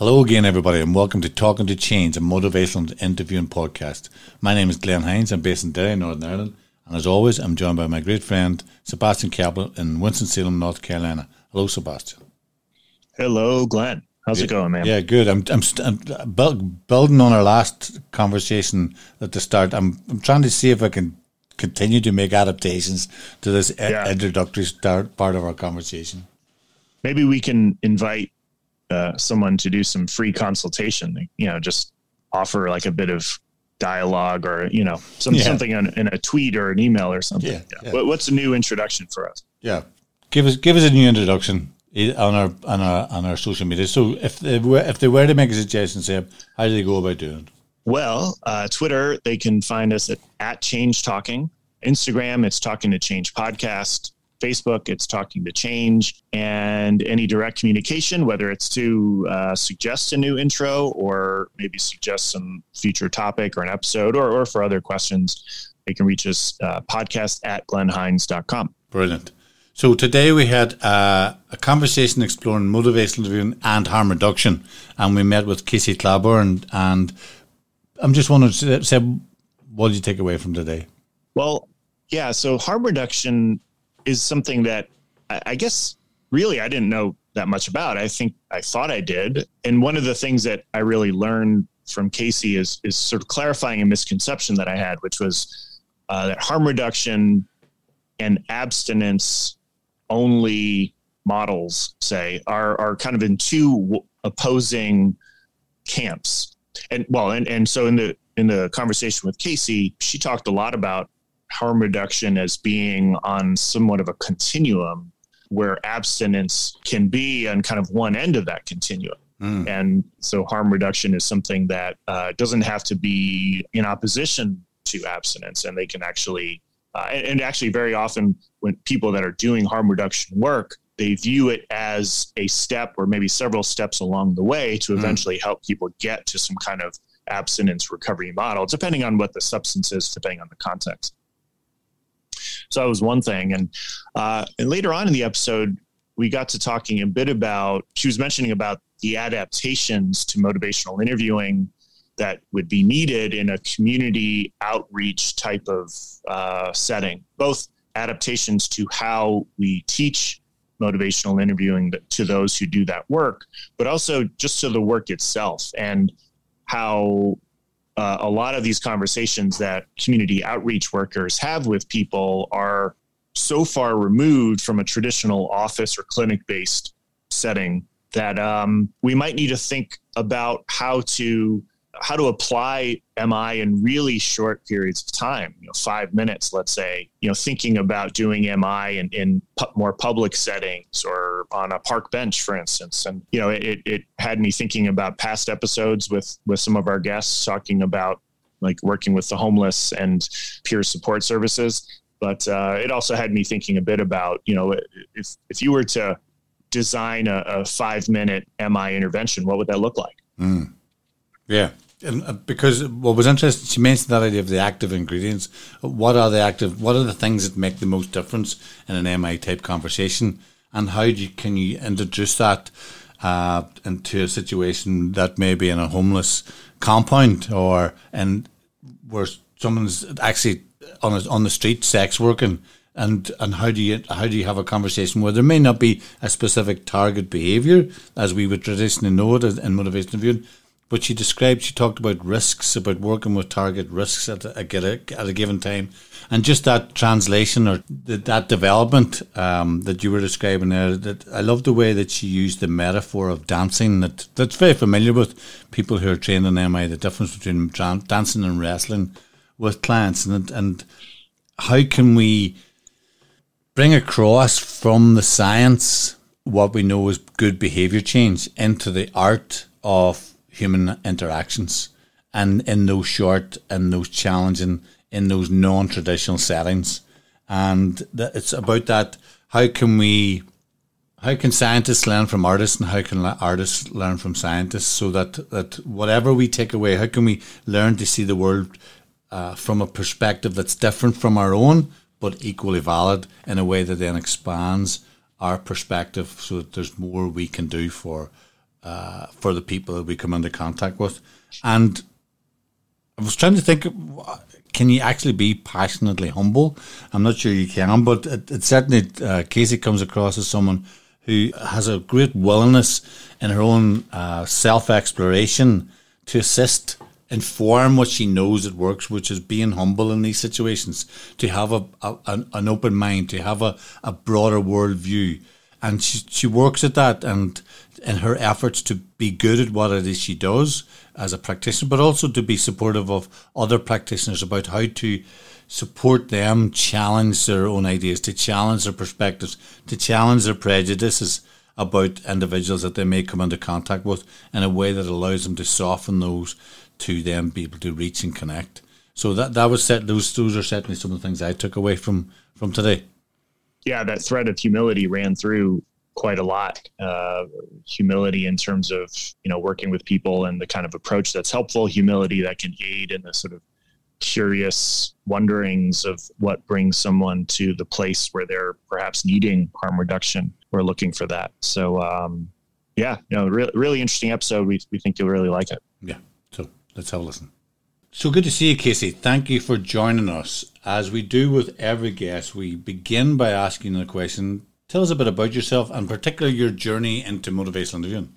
Hello again, everybody, and welcome to Talking to Change, a motivational interviewing podcast. My name is Glenn Hinds. I'm based in Derry, Northern Ireland, and as always, I'm joined by my great friend Sebastian Kaplan in Winston-Salem, North Carolina. Hello, Sebastian. Hello, Glenn. How's it going, man? Yeah, good. I'm, I'm, I'm building on our last conversation at the start. I'm, I'm trying to see if I can continue to make adaptations to this yeah. introductory start part of our conversation. Maybe we can invite uh, someone to do some free consultation. You know, just offer like a bit of dialogue or you know some yeah. something in, in, a tweet or an email or something. Yeah, yeah. What, what's a new introduction for us? Yeah, give us give us a new introduction on our on our on our social media. So if they were if they were to make a suggestion, say how do they go about doing it? Well, uh, Twitter they can find us at at Change Talking. Instagram, it's Talking to Change Podcast. Facebook, it's Talking to Change, and any direct communication, whether it's to uh, suggest a new intro or maybe suggest some future topic or an episode or, or for other questions, they can reach us uh, podcast at glennhinds.com. Brilliant. So today we had uh, a conversation exploring motivational interviewing and harm reduction, and we met with Kasey Claborn. And I'm just wondering, say, what did you take away from today? Well, yeah. So harm reduction is something that I, I guess really I didn't know that much about. I think I thought I did. And one of the things that I really learned from Kasey is is sort of clarifying a misconception that I had, which was uh, that harm reduction and abstinence only models, say, are are kind of in two opposing camps. And well, and and so in the in the conversation with Kasey, she talked a lot about harm reduction as being on somewhat of a continuum where abstinence can be on kind of one end of that continuum. Mm. And so harm reduction is something that uh, doesn't have to be in opposition to abstinence, and they can actually, uh, and, and actually, very often when people that are doing harm reduction work, they view it as a step or maybe several steps along the way to mm. eventually mm. help people get to some kind of abstinence recovery model, depending on what the substance is, depending on the context. So that was one thing. And uh, and later on in the episode, we got to talking a bit about. She was mentioning about the adaptations to motivational interviewing that would be needed in a community outreach type of uh, setting. Both adaptations to how we teach motivational interviewing to those who do that work, but also just to the work itself and how uh, a lot of these conversations that community outreach workers have with people are so far removed from a traditional office or clinic based setting that um, we might need to think about how to how to apply MI in really short periods of time, you know, five minutes, let's say, you know, thinking about doing MI in, in pu- more public settings or on a park bench, for instance. And, you know, it, it had me thinking about past episodes with, with some of our guests talking about like working with the homeless and peer support services. But uh, it also had me thinking a bit about, you know, if, if you were to design a, a five minute MI intervention, what would that look like? Mm. Yeah. And uh, because what was interesting, she mentioned that idea of the active ingredients. What are the active? What are the things that make the most difference in an MI type conversation? And how do you, can you introduce that uh, into a situation that may be in a homeless compound or and where someone's actually on a, on the street sex working? And and how do you how do you have a conversation where there may not be a specific target behaviour as we would traditionally know it in motivation viewing, but she described, she talked about risks, about working with target risks at a, at a given time. And just that translation or that development um, that you were describing there, that I love the way that she used the metaphor of dancing. That that's very familiar with people who are trained in MI. The difference between dancing and wrestling with clients, and and how can we bring across from the science what we know is good behavior change into the art of human interactions and in those short and those challenging in those non-traditional settings. And it's about that how can we how can scientists learn from artists and how can artists learn from scientists so that that whatever we take away how can we learn to see the world uh, from a perspective that's different from our own but equally valid in a way that then expands our perspective so that there's more we can do for uh, for the people that we come into contact with. And I was trying to think, can you actually be passionately humble? I'm not sure you can, but it, it certainly, uh, Kasey comes across as someone who has a great willingness in her own uh, self exploration to assist inform what she knows it works, which is being humble in these situations, to have a, a an, an, open mind, to have a, a broader world view. And she, she works at that and in her efforts to be good at what it is she does as a practitioner, but also to be supportive of other practitioners about how to support them challenge their own ideas, to challenge their perspectives, to challenge their prejudices about individuals that they may come into contact with in a way that allows them to soften those to them be able to reach and connect. So that that was set. Those those are certainly some of the things I took away from from today. Yeah, that thread of humility ran through quite a lot. Uh, humility in terms of you know working with people and the kind of approach that's helpful. Humility that can aid in the sort of curious wonderings of what brings someone to the place where they're perhaps needing harm reduction or looking for that. So um, yeah, no, really, really interesting episode. We we think you'll really like it. Yeah. So let's have a listen. So good to see you, Kasey. Thank you for joining us. As we do with every guest, we begin by asking the question tell us a bit about yourself and particularly your journey into motivational interviewing.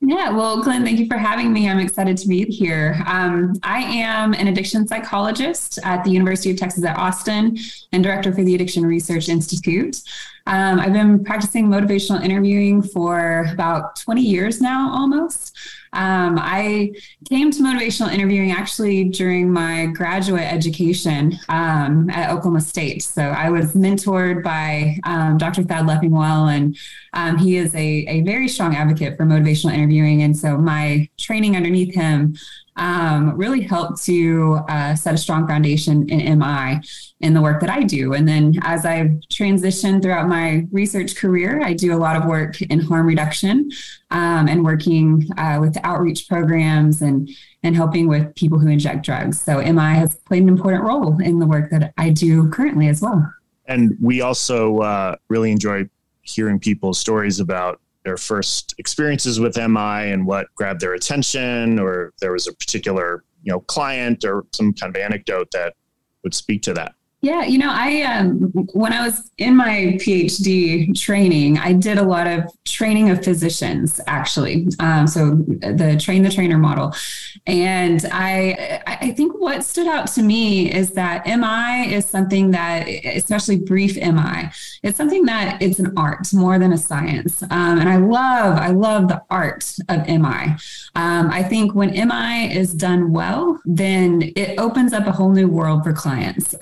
Yeah, well, Glenn, thank you for having me. I'm excited to be here. Um, I am an addiction psychologist at the University of Texas at Austin and director for the Addiction Research Institute. Um, I've been practicing motivational interviewing for about 20 years now, almost. Um, I came to motivational interviewing actually during my graduate education um, at Oklahoma State. So I was mentored by um, Dr. Thad Leffingwell, and um, he is a, a very strong advocate for motivational interviewing. And so my training underneath him um, really helped to uh, set a strong foundation in MI in the work that I do. And then as I've transitioned throughout my research career, I do a lot of work in harm reduction um, and working uh, with outreach programs and and helping with people who inject drugs. So MI has played an important role in the work that I do currently as well. And we also uh, really enjoy hearing people's stories about their first experiences with MI and what grabbed their attention, or there was a particular you know client or some kind of anecdote that would speak to that. Yeah, you know, I um, when I was in my PhD training, I did a lot of training of physicians, actually. Um, so the train the trainer model, and I I think what stood out to me is that MI is something that, especially brief MI, it's something that it's an art more than a science, um, and I love I love the art of MI. Um, I think when MI is done well, then it opens up a whole new world for clients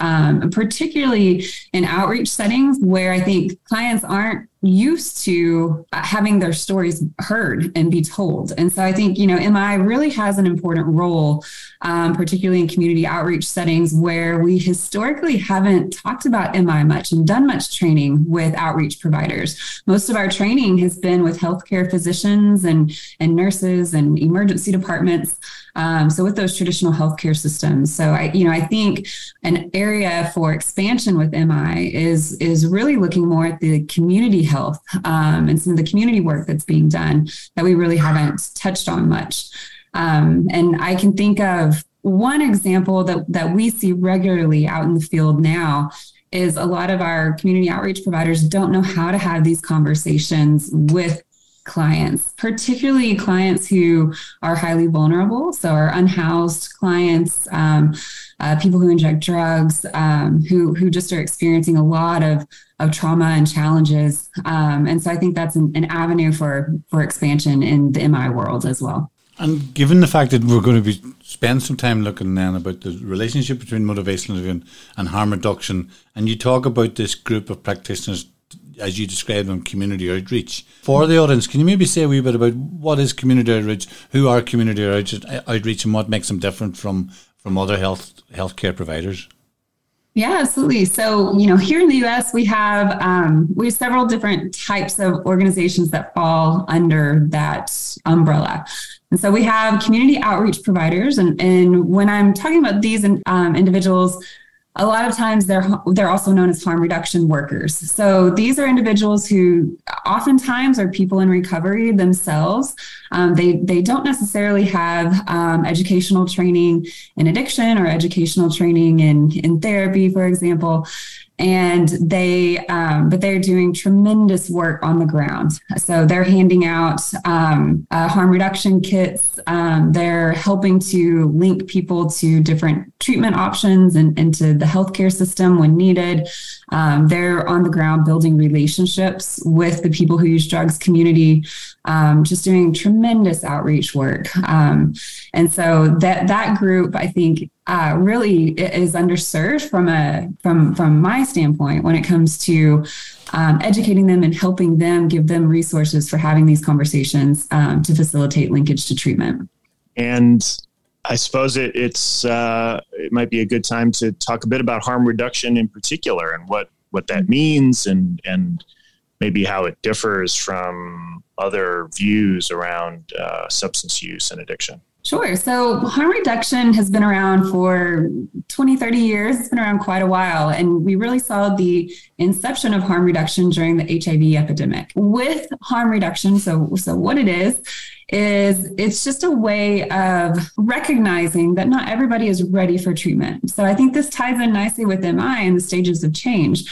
particularly in outreach settings where I think clients aren't used to having their stories heard and be told. And so I think, you know, MI really has an important role, um, particularly in community outreach settings where we historically haven't talked about MI much and done much training with outreach providers. Most of our training has been with healthcare physicians and, and nurses and emergency departments. Um, so with those traditional healthcare systems. So I, you know, I think an area for expansion with MI is is really looking more at the community health um, and some of the community work that's being done that we really haven't touched on much. Um, and I can think of one example that that we see regularly out in the field now is a lot of our community outreach providers don't know how to have these conversations with clients, particularly clients who are highly vulnerable. So, our unhoused clients, um, uh, people who inject drugs, um, who who just are experiencing a lot of of trauma and challenges. Um, and so, I think that's an, an avenue for for expansion in the MI world as well. And given the fact that we're going to be spend some time looking then about the relationship between motivational and, and harm reduction, and you talk about this group of practitioners as you described them, community outreach. For the audience, can you maybe say a wee bit about what is community outreach, who are community outreach, outreach and what makes them different from from other health healthcare providers? Yeah, absolutely. So, you know, here in the U.S., we have um, we have several different types of organizations that fall under that umbrella. And so we have community outreach providers, and and when I'm talking about these um, individuals, a lot of times they're they're also known as harm reduction workers. So these are individuals who oftentimes are people in recovery themselves. Um, they they don't necessarily have um, educational training in addiction or educational training in in therapy, for example and they um, but they're doing tremendous work on the ground. So they're handing out um, uh, harm reduction kits. Um, they're helping to link people to different treatment options and into the healthcare system when needed um, they're on the ground building relationships with the people who use drugs community um, just doing tremendous outreach work. Um, and so that that group i think uh, really is underserved from a from from my standpoint when it comes to um, educating them and helping them give them resources for having these conversations um, to facilitate linkage to treatment. And i suppose it, it's uh, it might be a good time to talk a bit about harm reduction in particular and what what that means and and maybe how it differs from other views around uh, substance use and addiction Sure. So harm reduction has been around for 20, 30 years. It's been around quite a while. And we really saw the inception of harm reduction during the HIV epidemic. With harm reduction, so, so what it is, is it's just a way of recognizing that not everybody is ready for treatment. So I think this ties in nicely with MI and the stages of change.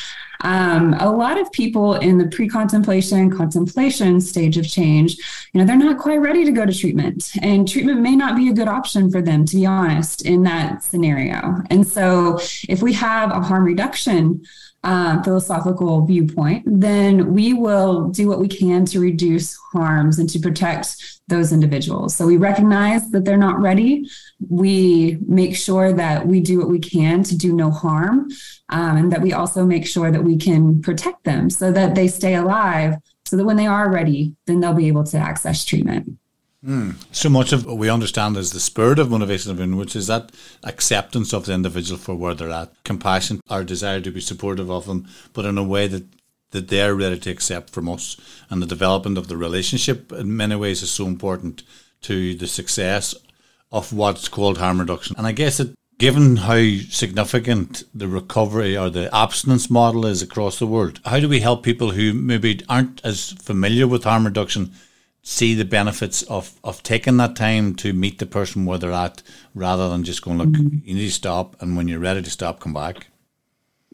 Um, a lot of people in the pre-contemplation, contemplation stage of change, you know, they're not quite ready to go to treatment, and treatment may not be a good option for them, to be honest, in that scenario. And so, if we have a harm reduction uh, philosophical viewpoint, then we will do what we can to reduce harms and to protect those individuals. So we recognize that they're not ready. We make sure that we do what we can to do no harm, um, and that we also make sure that we can protect them so that they stay alive, so that when they are ready, then they'll be able to access treatment. Mm. So much of what we understand is the spirit of motivation of which is that acceptance of the individual for where they're at, compassion, our desire to be supportive of them, but in a way that that they're ready to accept from us. And the development of the relationship in many ways is so important to the success of what's called harm reduction. And I guess that given how significant the recovery or the abstinence model is across the world, how do we help people who maybe aren't as familiar with harm reduction see the benefits of, of taking that time to meet the person where they're at rather than just going, look, mm-hmm. you need to stop. And when you're ready to stop, come back.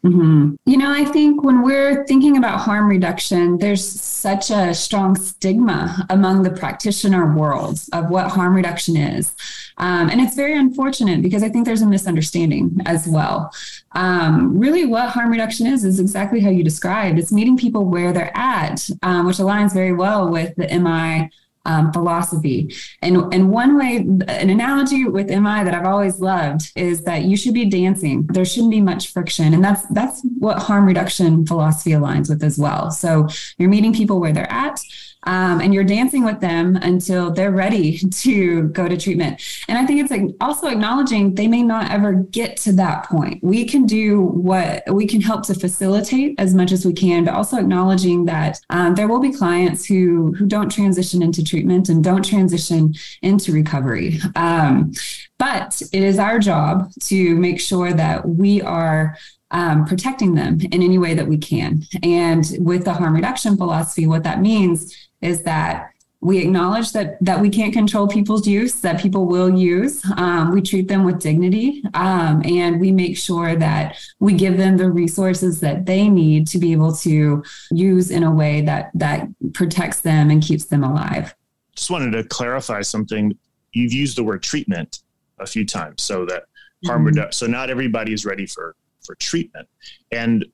Mm-hmm. You know, I think when we're thinking about harm reduction, there's such a strong stigma among the practitioner world of what harm reduction is. Um, and it's very unfortunate because I think there's a misunderstanding as well. Um, really, what harm reduction is, is exactly how you described. It's meeting people where they're at, um, which aligns very well with the MI um, philosophy. And, and one way, an analogy with MI that I've always loved is that you should be dancing. There shouldn't be much friction. And that's, that's what harm reduction philosophy aligns with as well. So you're meeting people where they're at um, and you're dancing with them until they're ready to go to treatment. And I think it's also acknowledging they may not ever get to that point. We can do what we can help to facilitate as much as we can, but also acknowledging that um, there will be clients who who don't transition into treatment and don't transition into recovery. Um, but it is our job to make sure that we are um, protecting them in any way that we can. And with the harm reduction philosophy, what that means is that we acknowledge that that we can't control people's use that people will use um, we treat them with dignity um, and we make sure that we give them the resources that they need to be able to use in a way that that protects them and keeps them alive just wanted to clarify something you've used the word treatment a few times so that harm mm-hmm. reduction so not everybody is ready for for treatment. And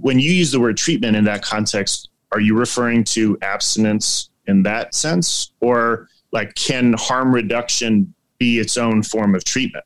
when you use the word treatment in that context are you referring to abstinence in that sense? Or like can harm reduction be its own form of treatment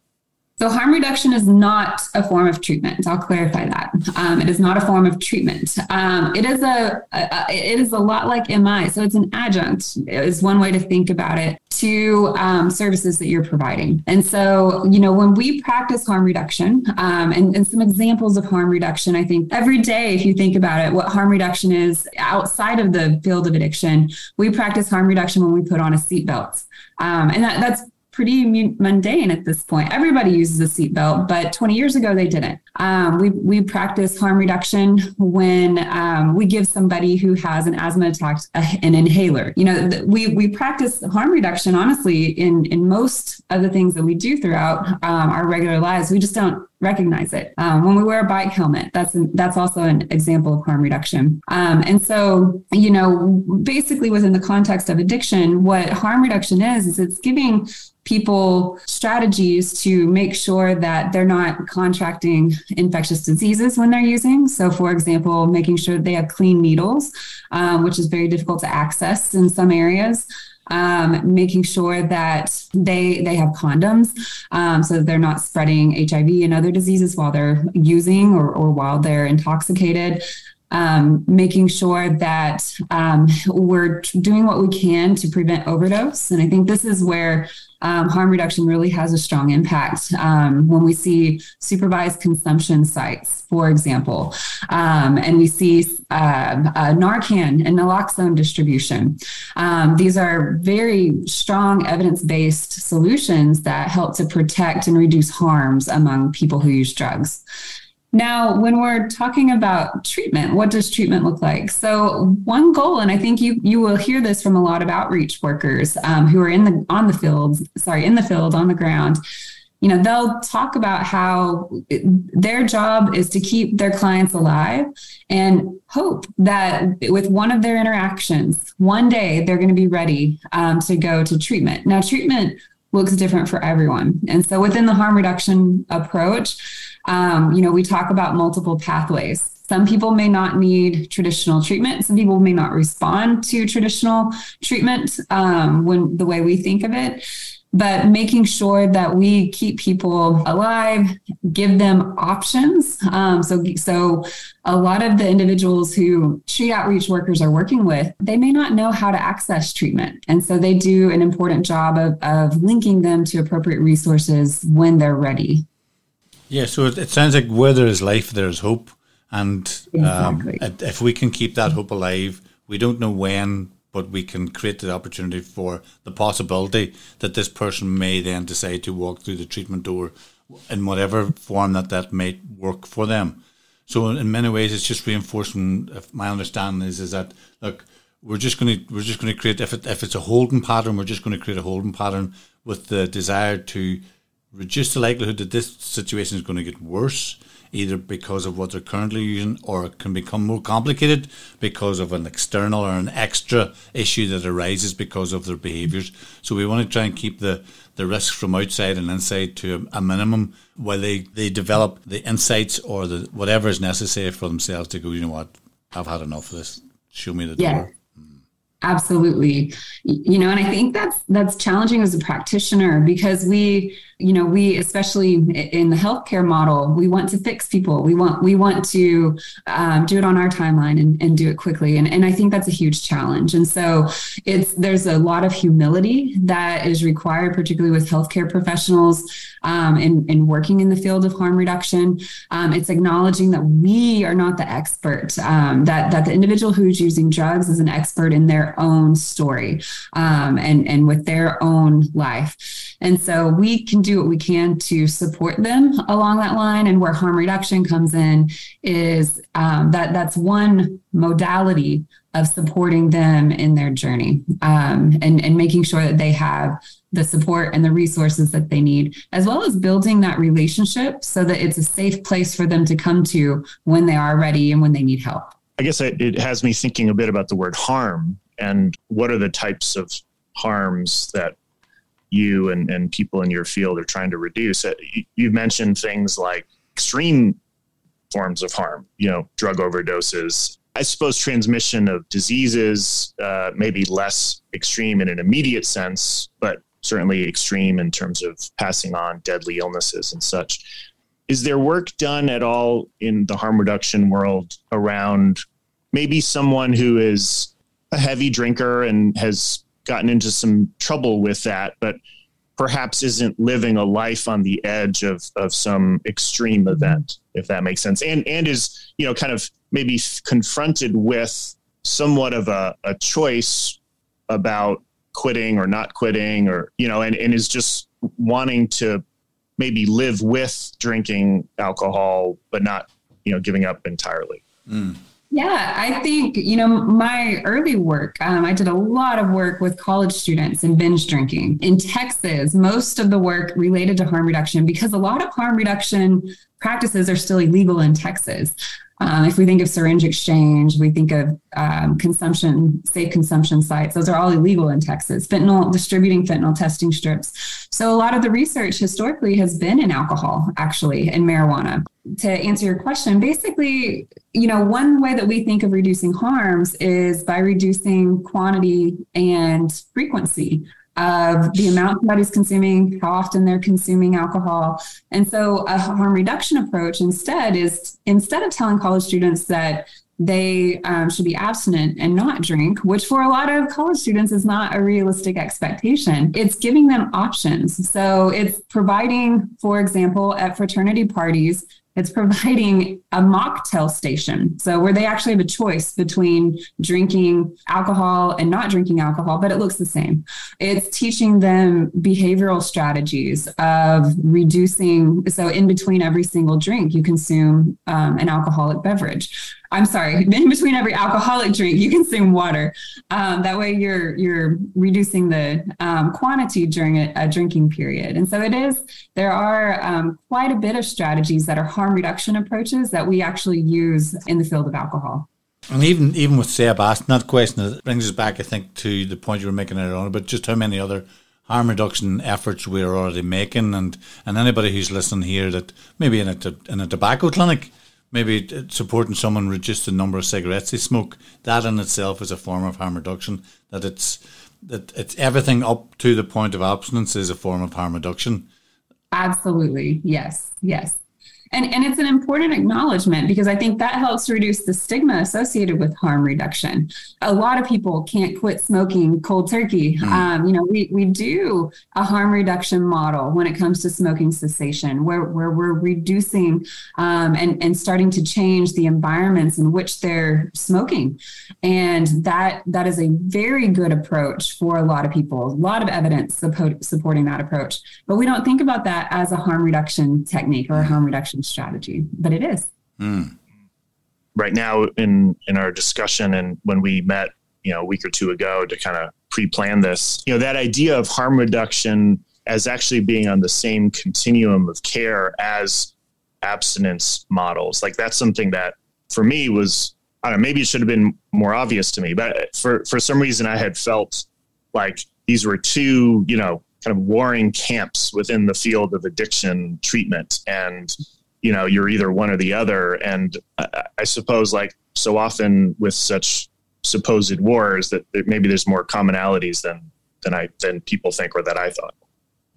so harm reduction is not a form of treatment. I'll clarify that. Um, it is not a form of treatment. Um, it is a, a, it is a lot like MI. So it's an adjunct is one way to think about it to um, services that you're providing. And so you know when we practice harm reduction um, and, and some examples of harm reduction, I think every day if you think about it, what harm reduction is outside of the field of addiction, we practice harm reduction when we put on a seatbelt, um, and that, that's pretty mundane at this point. Everybody uses a seatbelt, but 20 years ago they didn't. Um, we we practice harm reduction when um, we give somebody who has an asthma attack an inhaler. You know, we we practice harm reduction honestly in in most of the things that we do throughout um, our regular lives. We just don't recognize it. Um, when we wear a bike helmet, that's an, that's also an example of harm reduction. Um, and so, you know, basically within the context of addiction, what harm reduction is is it's giving people strategies to make sure that they're not contracting infectious diseases when they're using. So, for example, making sure they have clean needles, um, which is very difficult to access in some areas. Um, making sure that they they have condoms um, so they're not spreading HIV and other diseases while they're using or, or while they're intoxicated um, making sure that um, we're doing what we can to prevent overdose. And I think this is where um, harm reduction really has a strong impact um, when we see supervised consumption sites, for example, um, and we see uh, uh, Narcan and naloxone distribution. Um, these are very strong evidence based solutions that help to protect and reduce harms among people who use drugs. Now, when we're talking about treatment, what does treatment look like? So, one goal, and I think you you will hear this from a lot of outreach workers um, who are in the on the field, sorry, in the field on the ground. You know, they'll talk about how their job is to keep their clients alive and hope that with one of their interactions, one day they're going to be ready um, to go to treatment. Now, treatment looks different for everyone, and so within the harm reduction approach um, you know, we talk about multiple pathways. Some people may not need traditional treatment. Some people may not respond to traditional treatment um, when the way we think of it. But making sure that we keep people alive, give them options. Um, so, so a lot of the individuals who street outreach workers are working with, they may not know how to access treatment. And so they do an important job of, of linking them to appropriate resources when they're ready. Yeah, so it, it sounds like where there is life, there is hope. And um, exactly. if we can keep that hope alive, we don't know when, but we can create the opportunity for the possibility that this person may then decide to walk through the treatment door in whatever form that that may work for them. So in many ways, it's just reinforcing. If my understanding is is that look, we're just going to we're just going to create if it, if it's a holding pattern, we're just going to create a holding pattern with the desire to reduce the likelihood that this situation is going to get worse, either because of what they're currently using or it can become more complicated because of an external or an extra issue that arises because of their behaviours. So we want to try and keep the, the risks from outside and inside to a, a minimum while they, they develop the insights or the whatever is necessary for themselves to go, you know what, I've had enough of this. Show me the yeah. door. Absolutely. You know, and I think that's that's challenging as a practitioner because we you know we especially in the healthcare model we want to fix people. We want we want to um, do it on our timeline and, and do it quickly. And, and i think that's a huge challenge. And so it's there's a lot of humility that is required particularly with healthcare professionals um, in, in working in the field of harm reduction um, it's acknowledging that we are not the expert um, that that the individual who's using drugs is an expert in their own story um, and and with their own life and so we can do what we can to support them along that line. And where harm reduction comes in is um, that that's one modality of supporting them in their journey um, and, and making sure that they have the support and the resources that they need, as well as building that relationship so that it's a safe place for them to come to when they are ready and when they need help. I guess it has me thinking a bit about the word harm and what are the types of harms that you and, and people in your field are trying to reduce. Uh, you mentioned things like extreme forms of harm, you know, drug overdoses. I suppose transmission of diseases uh, may be less extreme in an immediate sense, but certainly extreme in terms of passing on deadly illnesses and such. Is there work done at all in the harm reduction world around maybe someone who is a heavy drinker and has gotten into some trouble with that, but perhaps isn't living a life on the edge of of some extreme event, if that makes sense, and and is you know kind of maybe confronted with somewhat of a, a choice about quitting or not quitting or you know and, and is just wanting to maybe live with drinking alcohol but not you know giving up entirely mm. Yeah, I think, you know, my early work, um, I did a lot of work with college students and binge drinking. In Texas, most of the work related to harm reduction because a lot of harm reduction practices are still illegal in Texas. Um, if we think of syringe exchange, we think of um, consumption, safe consumption sites. Those are all illegal in Texas. Fentanyl, distributing fentanyl testing strips. So a lot of the research historically has been in alcohol, actually, and marijuana. To answer your question, basically, you know, one way that we think of reducing harms is by reducing quantity and frequency of the amount somebody's consuming, how often they're consuming alcohol. And so a harm reduction approach instead is instead of telling college students that they um, should be abstinent and not drink, which for a lot of college students is not a realistic expectation. It's giving them options. So it's providing, for example, at fraternity parties, it's providing a mocktail station. So, where they actually have a choice between drinking alcohol and not drinking alcohol, but it looks the same. It's teaching them behavioral strategies of reducing. So, in between every single drink, you consume um, an alcoholic beverage. I'm sorry, in between every alcoholic drink, you consume water. Um, that way, you're you're reducing the um, quantity during a, a, drinking period. And so, it is. There are um, quite a bit of strategies that are harm reduction approaches that we actually use in the field of alcohol. And even even with Seb asking that question, brings us back, I think, to the point you were making earlier on about just how many other harm reduction efforts we're already making, and and anybody who's listening here that maybe in a in a tobacco clinic maybe supporting someone reduce the number of cigarettes they smoke. That in itself is a form of harm reduction. That it's that it's everything up to the point of abstinence is a form of harm reduction. Absolutely, yes, yes. And, and it's an important acknowledgement because I think that helps reduce the stigma associated with harm reduction. A lot of people can't quit smoking cold turkey. Mm. Um, you know, we, we do a harm reduction model when it comes to smoking cessation, where, where we're reducing um, and, and starting to change the environments in which they're smoking. And that that is a very good approach for a lot of people, a lot of evidence support, supporting that approach. But we don't think about that as a harm reduction technique or a harm reduction strategy, but it is. Mm. Right now, in in our discussion, and when we met, you know, a week or two ago to kind of pre-plan this, you know, that idea of harm reduction as actually being on the same continuum of care as abstinence models, like that's something that for me was I don't know, maybe it should have been more obvious to me, but for for some reason I had felt like these were two, you know, kind of warring camps within the field of addiction treatment and you know you're either one or the other and I, I suppose like so often with such supposed wars that maybe there's more commonalities than than I than people think or that I thought.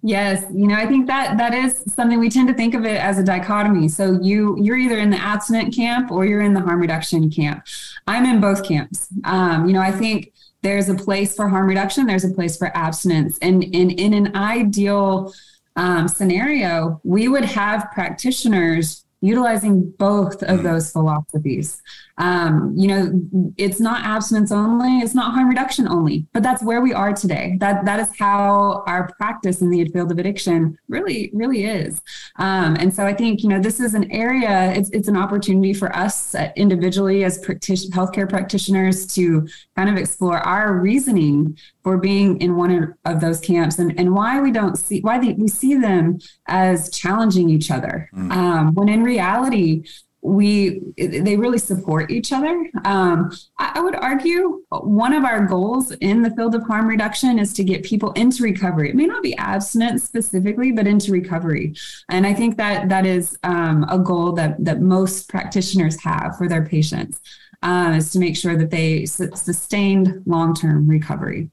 Yes, you know, I think that that is something we tend to think of it as a dichotomy. So you you're either in the abstinent camp or you're in the harm reduction camp. I'm in both camps. Um, you know, I think there's a place for harm reduction, there's a place for abstinence, and in in an ideal um, scenario, we would have practitioners utilizing both of mm. those philosophies um, you know, it's not abstinence only, it's not harm reduction only, but that's where we are today. That that is how our practice in the field of addiction really, really is. Um, and so I think you know this is an area. It's it's an opportunity for us individually as healthcare practitioners to kind of explore our reasoning for being in one of those camps and, and why we don't see why we see them as challenging each other mm. um, when in reality we they really support each other. Um, I, I, would argue one of our goals in the field of harm reduction is to get people into recovery. It may not be abstinence specifically, but into recovery. And I think that that is um, a goal that that most practitioners have for their patients um, is to make sure that they su- sustained long term recovery.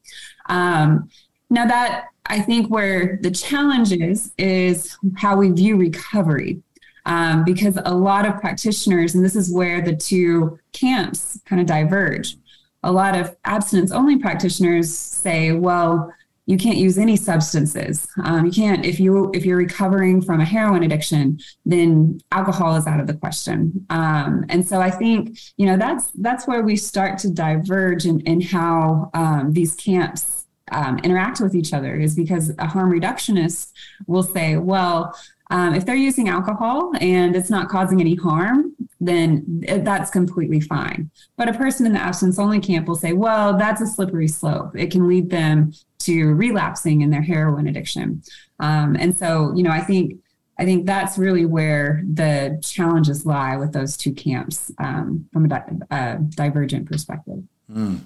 Um, now that I think where the challenge is is how we view recovery um, because a lot of practitioners, and this is where the two camps kind of diverge. A lot of abstinence only practitioners say, well, you can't use any substances. Um, you can't if you if you're recovering from a heroin addiction, then alcohol is out of the question. Um, and so I think you know that's that's where we start to diverge in, in how um, these camps um, interact with each other is because a harm reductionist will say, well, um, if they're using alcohol and it's not causing any harm, then that's completely fine. But a person in the abstinence only camp will say, well, that's a slippery slope. It can lead them to relapsing in their heroin addiction. Um, and so, you know, I think I think that's really where the challenges lie with those two camps um, from a, di- a, divergent perspective. Mm.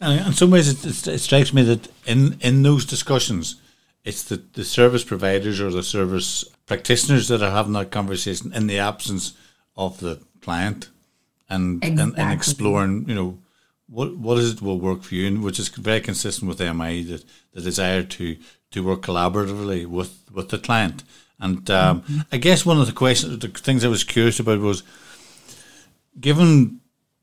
And in some ways, it, it, strikes me that in, in those discussions, it's the, the service providers or the service practitioners that are having that conversation in the absence of the client and, exactly. and, and, exploring, you know, what what is it will work for you, and which is very consistent with MI, that the desire to to work collaboratively with, with the client. And um, mm-hmm. I guess one of the questions, the things I was curious about was, given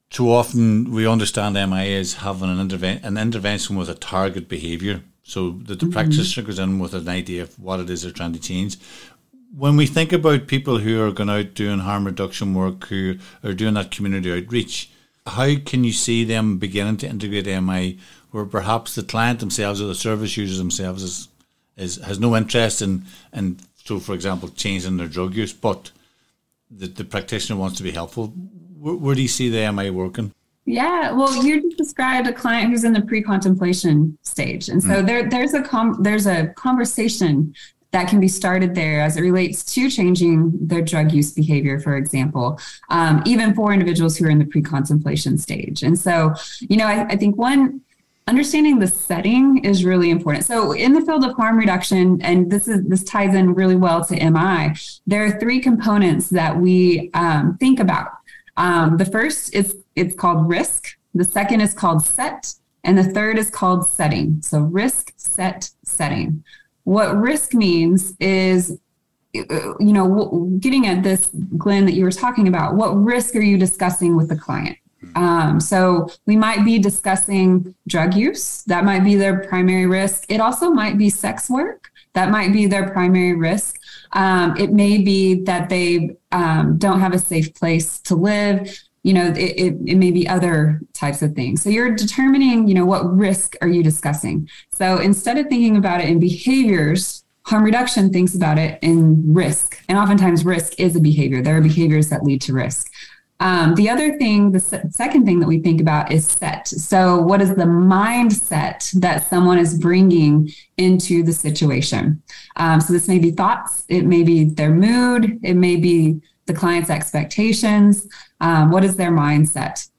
too often we understand MI as having an, interve- an intervention with a target behaviour, so that the mm-hmm. practitioner goes in with an idea of what it is they're trying to change when we think about people who are going out doing harm reduction work, who are doing that community outreach, how can you see them beginning to integrate MI where perhaps the client themselves or the service users themselves is, is has no interest in, in so for example, changing their drug use, but the, the practitioner wants to be helpful. Where, where do you see the MI working? Yeah, well, you just described a client who's in the pre-contemplation stage, and so mm. there, there's a com- there's a conversation that can be started there as it relates to changing their drug use behavior, for example, um, even for individuals who are in the pre contemplation stage. And so, you know, I, I think one, understanding the setting is really important. So in the field of harm reduction, and this is this ties in really well to MI, there are three components that we um, think about. Um, the first is it's called risk. The second is called set, and the third is called setting. So risk, set, setting. What risk means is you know getting at this glenn that you were talking about what risk are you discussing with the client? Um, so we might be discussing drug use that might be their primary risk. It also might be sex work that might be their primary risk. Um, it may be that they um, don't have a safe place to live you know it, it, it, may be other types of things. So you're determining you know what risk are you discussing. So instead of thinking about it in behaviors harm reduction thinks about it in risk. And oftentimes risk is a behavior. There are behaviors that lead to risk. Um, the other thing the se- second thing that we think about is set. So what is the mindset that someone is bringing into the situation? Um, so this may be thoughts. It may be their mood. It may be the client's expectations, um, what is their mindset.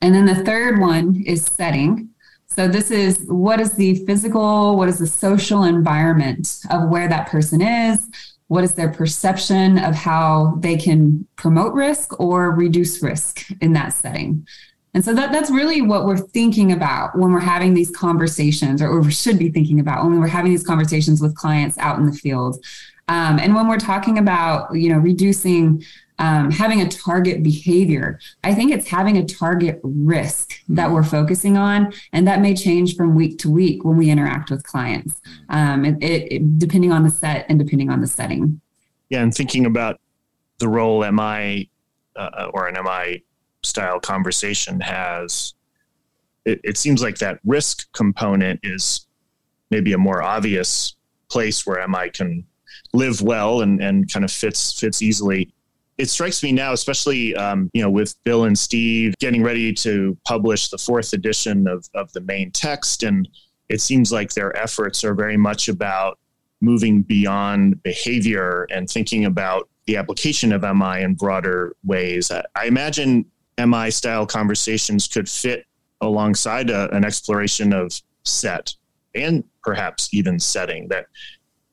And then the third one is setting. So this is what is the physical, what is the social environment of where that person is, what is their perception of how they can promote risk or reduce risk in that setting. And so that, that's really what we're thinking about when we're having these conversations, or, or we should be thinking about when we're having these conversations with clients out in the field. Um, and when we're talking about, you know, reducing um, having a target behavior. I think it's having a target risk that we're focusing on, and that may change from week to week when we interact with clients, um, it, it, depending on the set and depending on the setting. Yeah, and thinking about the role MI uh, or an MI style conversation has, it, it seems like that risk component is maybe a more obvious place where MI can live well and, and kind of fits fits easily. It strikes me now, especially um, you know with Bill and Steve getting ready to publish the fourth edition of of the main text, and it seems like their efforts are very much about moving beyond behavior and thinking about the application of MI in broader ways. I, I imagine MI style conversations could fit alongside a, an exploration of set and perhaps even setting that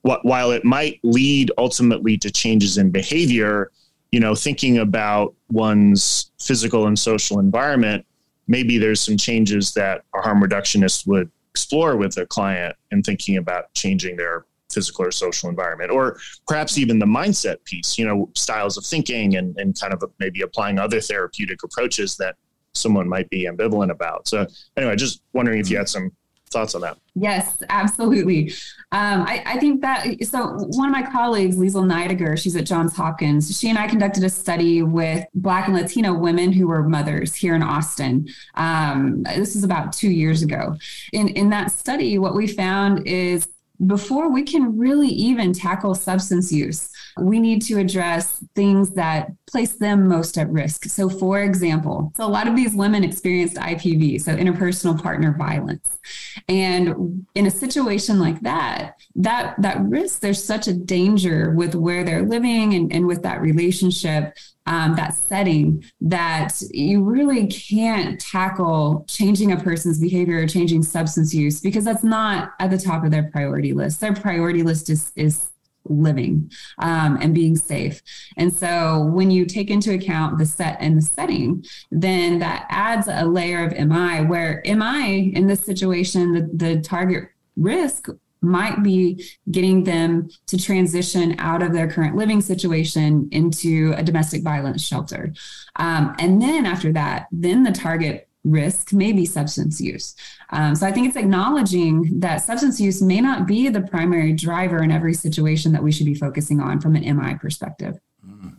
while it might lead ultimately to changes in behavior, you know, thinking about one's physical and social environment, maybe there's some changes that a harm reductionist would explore with a client and thinking about changing their physical or social environment, or perhaps even the mindset piece, you know, styles of thinking and, and kind of maybe applying other therapeutic approaches that someone might be ambivalent about. So anyway, just wondering if you mm-hmm. had some thoughts on that. Yes, absolutely. Um, I, I, think that so. One of my colleagues, Liesl Nydegger, she's at Johns Hopkins. She and I conducted a study with Black and Latino women who were mothers here in Austin. Um, this is about two years ago. In in that study, what we found is before we can really even tackle substance use, we need to address things that place them most at risk. So, for example, so a lot of these women experienced IPV, so interpersonal partner violence. And in a situation like that, that that risk, there's such a danger with where they're living and, and with that relationship um, that setting that you really can't tackle changing a person's behavior or changing substance use because that's not at the top of their priority list. Their priority list is is living um, and being safe. And so when you take into account the set and the setting, then that adds a layer of MI where MI in this situation, the, the target risk might be getting them to transition out of their current living situation into a domestic violence shelter. Um, and then after that, then the target risk may be substance use. Um, so I think it's acknowledging that substance use may not be the primary driver in every situation that we should be focusing on from an MI perspective. Mm.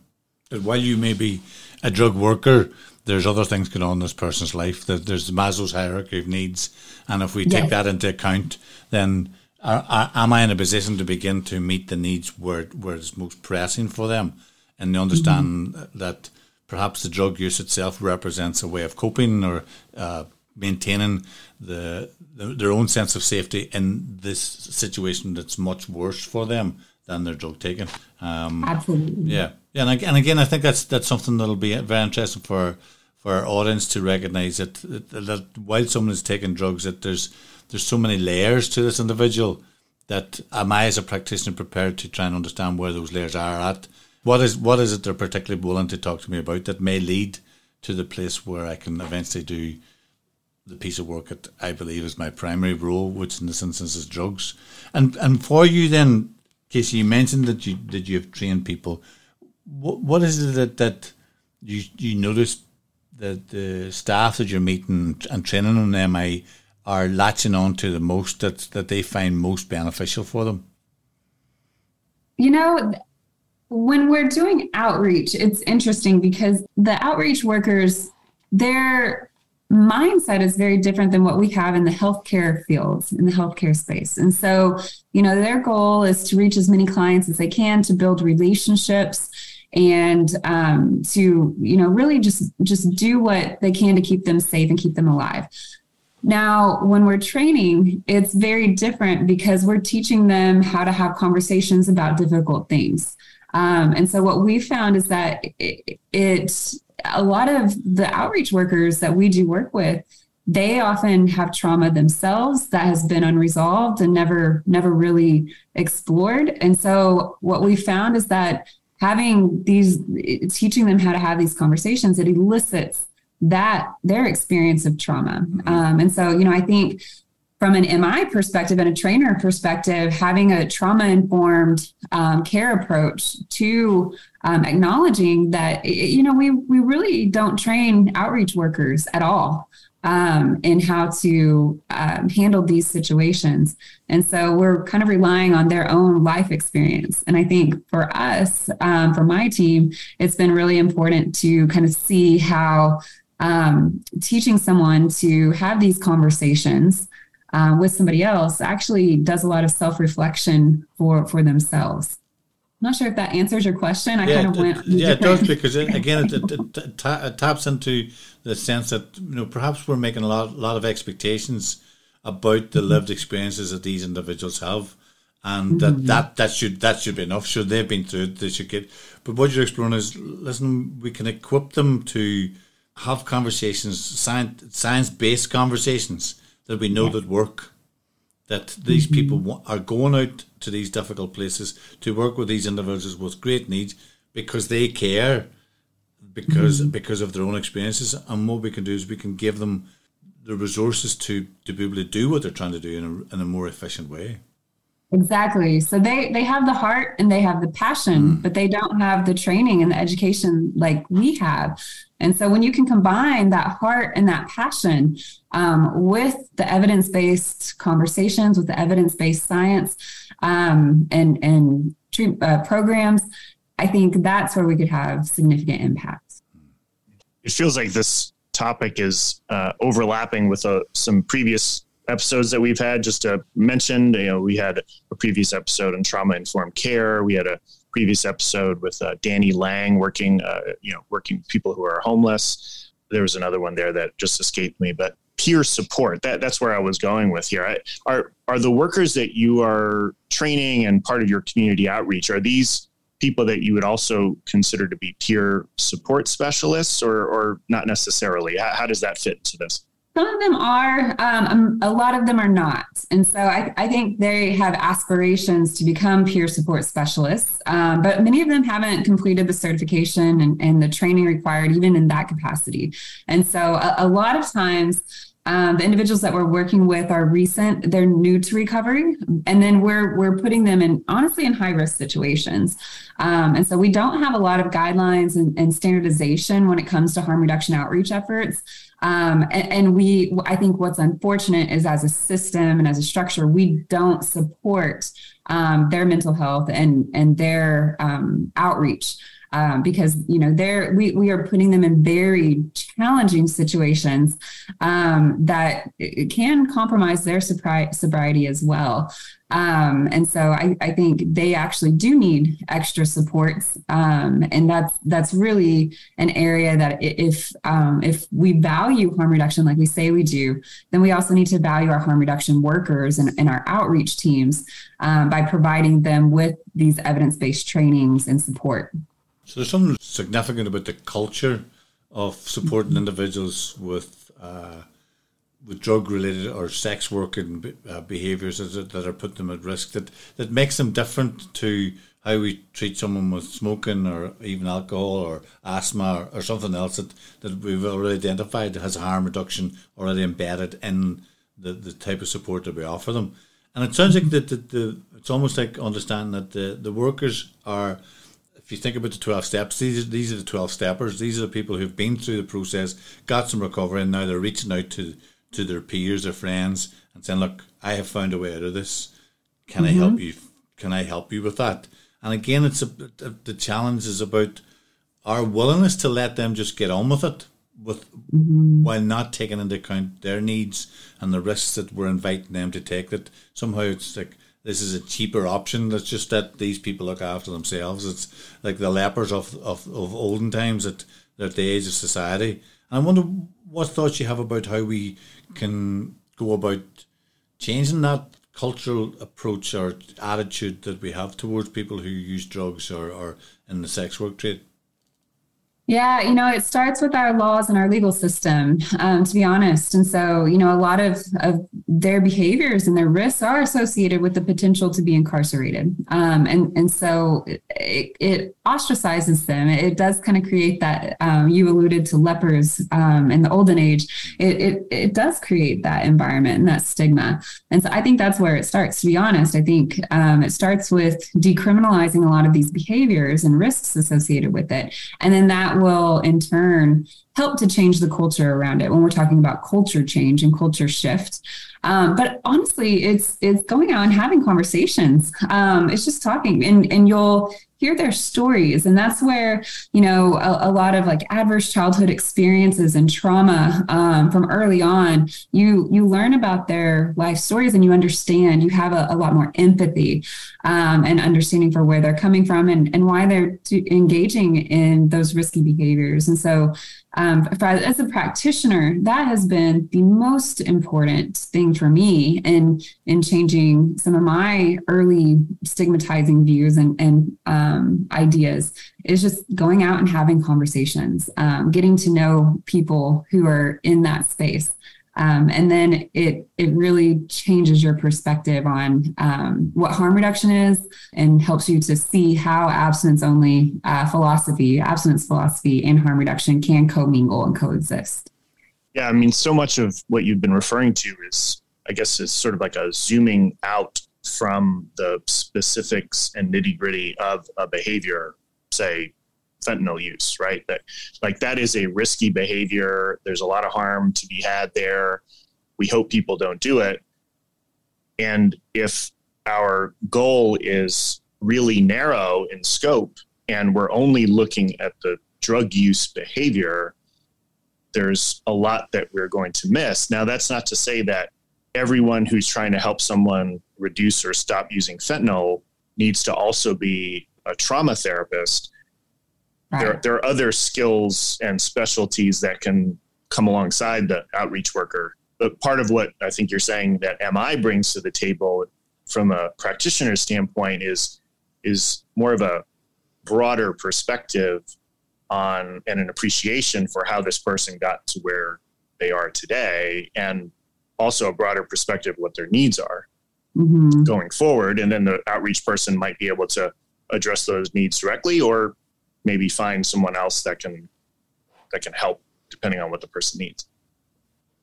While you may be a drug worker, there's other things going on in this person's life. There's the Maslow's hierarchy of needs, and if we take yes. that into account, then are, am I in a position to begin to meet the needs where where it's most pressing for them, and they understand mm-hmm. that perhaps the drug use itself represents a way of coping or uh, maintaining the, the, their own sense of safety in this situation that's much worse for them than their drug taking. Um, Absolutely. Yeah, yeah, and, and again, I think that's that's something that'll be very interesting for for our audience to recognise that, that, that while someone is taking drugs, that there's there's so many layers to this individual that am I as a practitioner prepared to try and understand where those layers are at? What is what is it they're particularly willing to talk to me about that may lead to the place where I can eventually do the piece of work that I believe is my primary role, which in this instance is drugs. And and for you then, Kasey, you mentioned that you that you have trained people. What what is it that, that you you notice that the staff that you're meeting and training on MI are latching on to the most that that they find most beneficial for them? You know, when we're doing outreach, it's interesting because the outreach workers, their mindset is very different than what we have in the healthcare fields, in the healthcare space. And so, you know, their goal is to reach as many clients as they can, to build relationships and um, to you know really just just do what they can to keep them safe and keep them alive now, when we're training, it's very different because we're teaching them how to have conversations about difficult things. Um, and so, what we found is that it, it, a lot of the outreach workers that we do work with, they often have trauma themselves that has been unresolved and never, never really explored. And so, what we found is that having these, teaching them how to have these conversations, it elicits that their experience of trauma. Mm-hmm. Um, and so, you know, I think from an MI perspective and a trainer perspective, having a trauma informed um, care approach to um, acknowledging that, you know, we, we really don't train outreach workers at all. Um, in how to um, handle these situations. And so we're kind of relying on their own life experience. And I think for us, um, for my team, it's been really important to kind of see how um, teaching someone to have these conversations uh, with somebody else actually does a lot of self reflection for for themselves. I'm not sure if that answers your question. I yeah, kind of went. yeah, it does because it, again, it, it, it, it, taps into the sense that you know perhaps we're making a lot, lot of expectations about the lived experiences that these individuals have, and that, mm-hmm. that that should that should be enough. Should they've been through it, they should get. But what you're exploring is, listen, we can equip them to have conversations, science based conversations that we know yeah. that work. That these mm-hmm. people are going out to these difficult places to work with these individuals with great needs because they care, because mm-hmm. because of their own experiences. And what we can do is we can give them the resources to to be able to do what they're trying to do in a, in a more efficient way. Exactly. So they they have the heart and they have the passion, mm. but they don't have the training and the education like we have. And so when you can combine that heart and that passion um, with the evidence based conversations, with the evidence based science, um, and and uh, programs, I think that's where we could have significant impacts. It feels like this topic is uh, overlapping with uh, some previous episodes that we've had. Just to mention, you know, we had a previous episode on trauma informed care. We had a previous episode with uh, Danny Lang working, uh, you know, working with people who are homeless. There was another one there that just escaped me, but peer support. That that's where I was going with here. I, are are the workers that you are training and part of your community outreach? Are these people that you would also consider to be peer support specialists, or or not necessarily? How, how does that fit into this? Some of them are, um, um, a lot of them are not. And so I, I, think they have aspirations to become peer support specialists, um, but many of them haven't completed the certification and, and, the training required, even in that capacity. And so a, a lot of times, um, the individuals that we're working with are recent; they're new to recovery, and then we're we're putting them in honestly in high risk situations. Um, and so we don't have a lot of guidelines and, and standardization when it comes to harm reduction outreach efforts. Um, and, and, we, I think what's unfortunate is as a system and as a structure, we don't support um, their mental health and and their um, outreach. Um, because you know they're we, we are putting them in very challenging situations um, that can compromise their sobri- sobriety as well um, and so I, I, think they actually do need extra supports, um, and that's that's really an area that if um, if we value harm reduction like we say we do, then we also need to value our harm reduction workers and, and our outreach teams um, by providing them with these evidence based trainings and support. So there's something significant about the culture of supporting mm-hmm. individuals with. Uh, with drug related or sex working uh, behaviors that, that are putting them at risk that, that makes them different to how we treat someone with smoking or even alcohol or asthma or, or something else that, that we've already identified has harm reduction already embedded in the, the type of support that we offer them. And it sounds like that the, the, it's almost like understanding that the, the workers are if you think about the 12 steps, these, these are the 12 steppers. These are the people who've been through the process, got some recovery, and now they're reaching out to to their peers or friends and saying, "Look, I have found a way out of this. Can mm-hmm. I help you? Can I help you with that?" And again, it's a, the challenge is about our willingness to let them just get on with it, with mm-hmm. while not taking into account their needs and the risks that we're inviting them to take. That somehow it's like this is a cheaper option. That's just that these people look after themselves. It's like the lepers of, of, of olden times at, at the age of society. And I wonder what thoughts you have about how we can go about changing that cultural approach or attitude that we have towards people who use drugs or, or in the sex work trade? Yeah, you know, it starts with our laws and our legal system, um, to be honest. And so, you know, a lot of, of their behaviors and their risks are associated with the potential to be incarcerated. Um, and, and so it, it, ostracizes them. It does kind of create that, um, you alluded to lepers um, in the olden age. It, it, it does create that environment and that stigma. And so I think that's where it starts, to be honest. I think um, it starts with decriminalizing a lot of these behaviors and risks associated with it. And then that will in turn help to change the culture around it when we're talking about culture change and culture shift. Um, but honestly, it's it's going out and having conversations. Um, it's just talking, and and you'll hear their stories. And that's where you know a, a lot of like adverse childhood experiences and trauma um, from early on you you learn about their life stories and you understand you have a, a lot more empathy um, and understanding for where they're coming from and, and why they're engaging in those risky behaviors. And so um, as a practitioner, that has been the most important thing for me in in changing some of my early stigmatizing views and, and um, ideas. Is just going out and having conversations, um, getting to know people who are in that space. Um, and then it it really changes your perspective on um, what harm reduction is and helps you to see how abstinence only uh, philosophy, abstinence philosophy, and harm reduction can commingle and coexist. Yeah, I mean, so much of what you've been referring to is, I guess, is sort of like a zooming out from the specifics and nitty gritty of a behavior, say fentanyl use, right? That like that is a risky behavior. There's a lot of harm to be had there. We hope people don't do it. And if our goal is really narrow in scope and we're only looking at the drug use behavior, there's a lot that we're going to miss. Now, that's not to say that everyone who's trying to help someone reduce or stop using fentanyl needs to also be a trauma therapist. Right. There, there are other skills and specialties that can come alongside the outreach worker. But part of what I think you're saying that MI brings to the table from a practitioner standpoint is is more of a broader perspective on and an appreciation for how this person got to where they are today and also a broader perspective of what their needs are mm-hmm. going forward and then the outreach person might be able to address those needs directly or maybe find someone else that can that can help depending on what the person needs.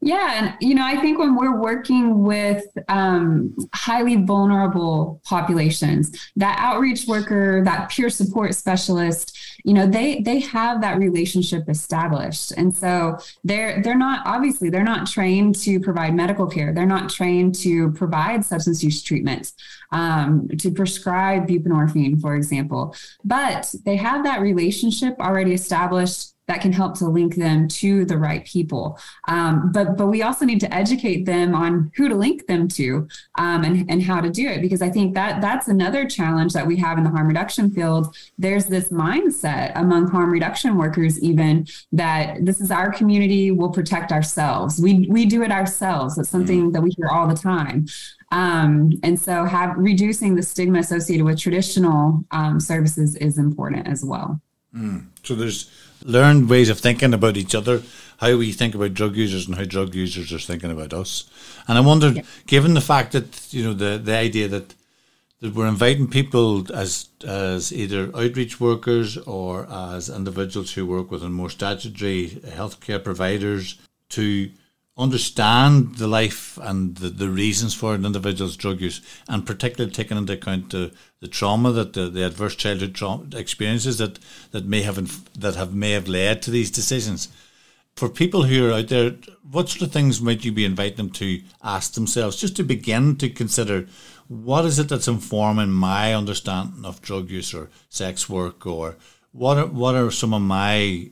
Yeah, and you know, I think when we're working with um, highly vulnerable populations, that outreach worker, that peer support specialist, you know, they they have that relationship established, and so they're they're not obviously they're not trained to provide medical care. They're not trained to provide substance use treatment, um, to prescribe buprenorphine, for example, but they have that relationship already established that can help to link them to the right people. Um, but but we also need to educate them on who to link them to um, and and how to do it because I think that that's another challenge that we have in the harm reduction field. There's this mindset among harm reduction workers even that this is our community. We'll protect ourselves. We we do it ourselves. It's something mm. that we hear all the time. Um, and so have reducing the stigma associated with traditional um, services is important as well. Mm. So there's learned ways of thinking about each other, how we think about drug users and how drug users are thinking about us. And I wondered, yeah. given the fact that you know the the idea that that we're inviting people as as either outreach workers or as individuals who work within more statutory healthcare providers to understand the life and the, the reasons for an individual's drug use, and particularly taking into account the, the trauma that the, the adverse childhood trauma experiences that, that may have inf- that have may have led to these decisions. For people who are out there, what sort of things might you be inviting them to ask themselves, just to begin to consider what is it that's informing my understanding of drug use or sex work, or what are, what are some of my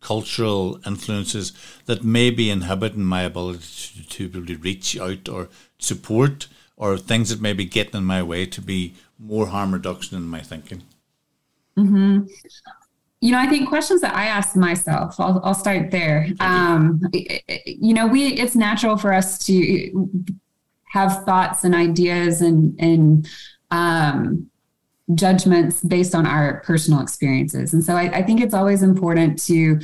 cultural influences that may be inhibiting my ability to, to reach out or support or things that may be getting in my way to be more harm reduction in my thinking? Mm-hmm. You know, I think questions that I ask myself, I'll, I'll start there. Um, you know, we, it's natural for us to have thoughts and ideas and, and, um, judgments based on our personal experiences. And so i, I think it's always important to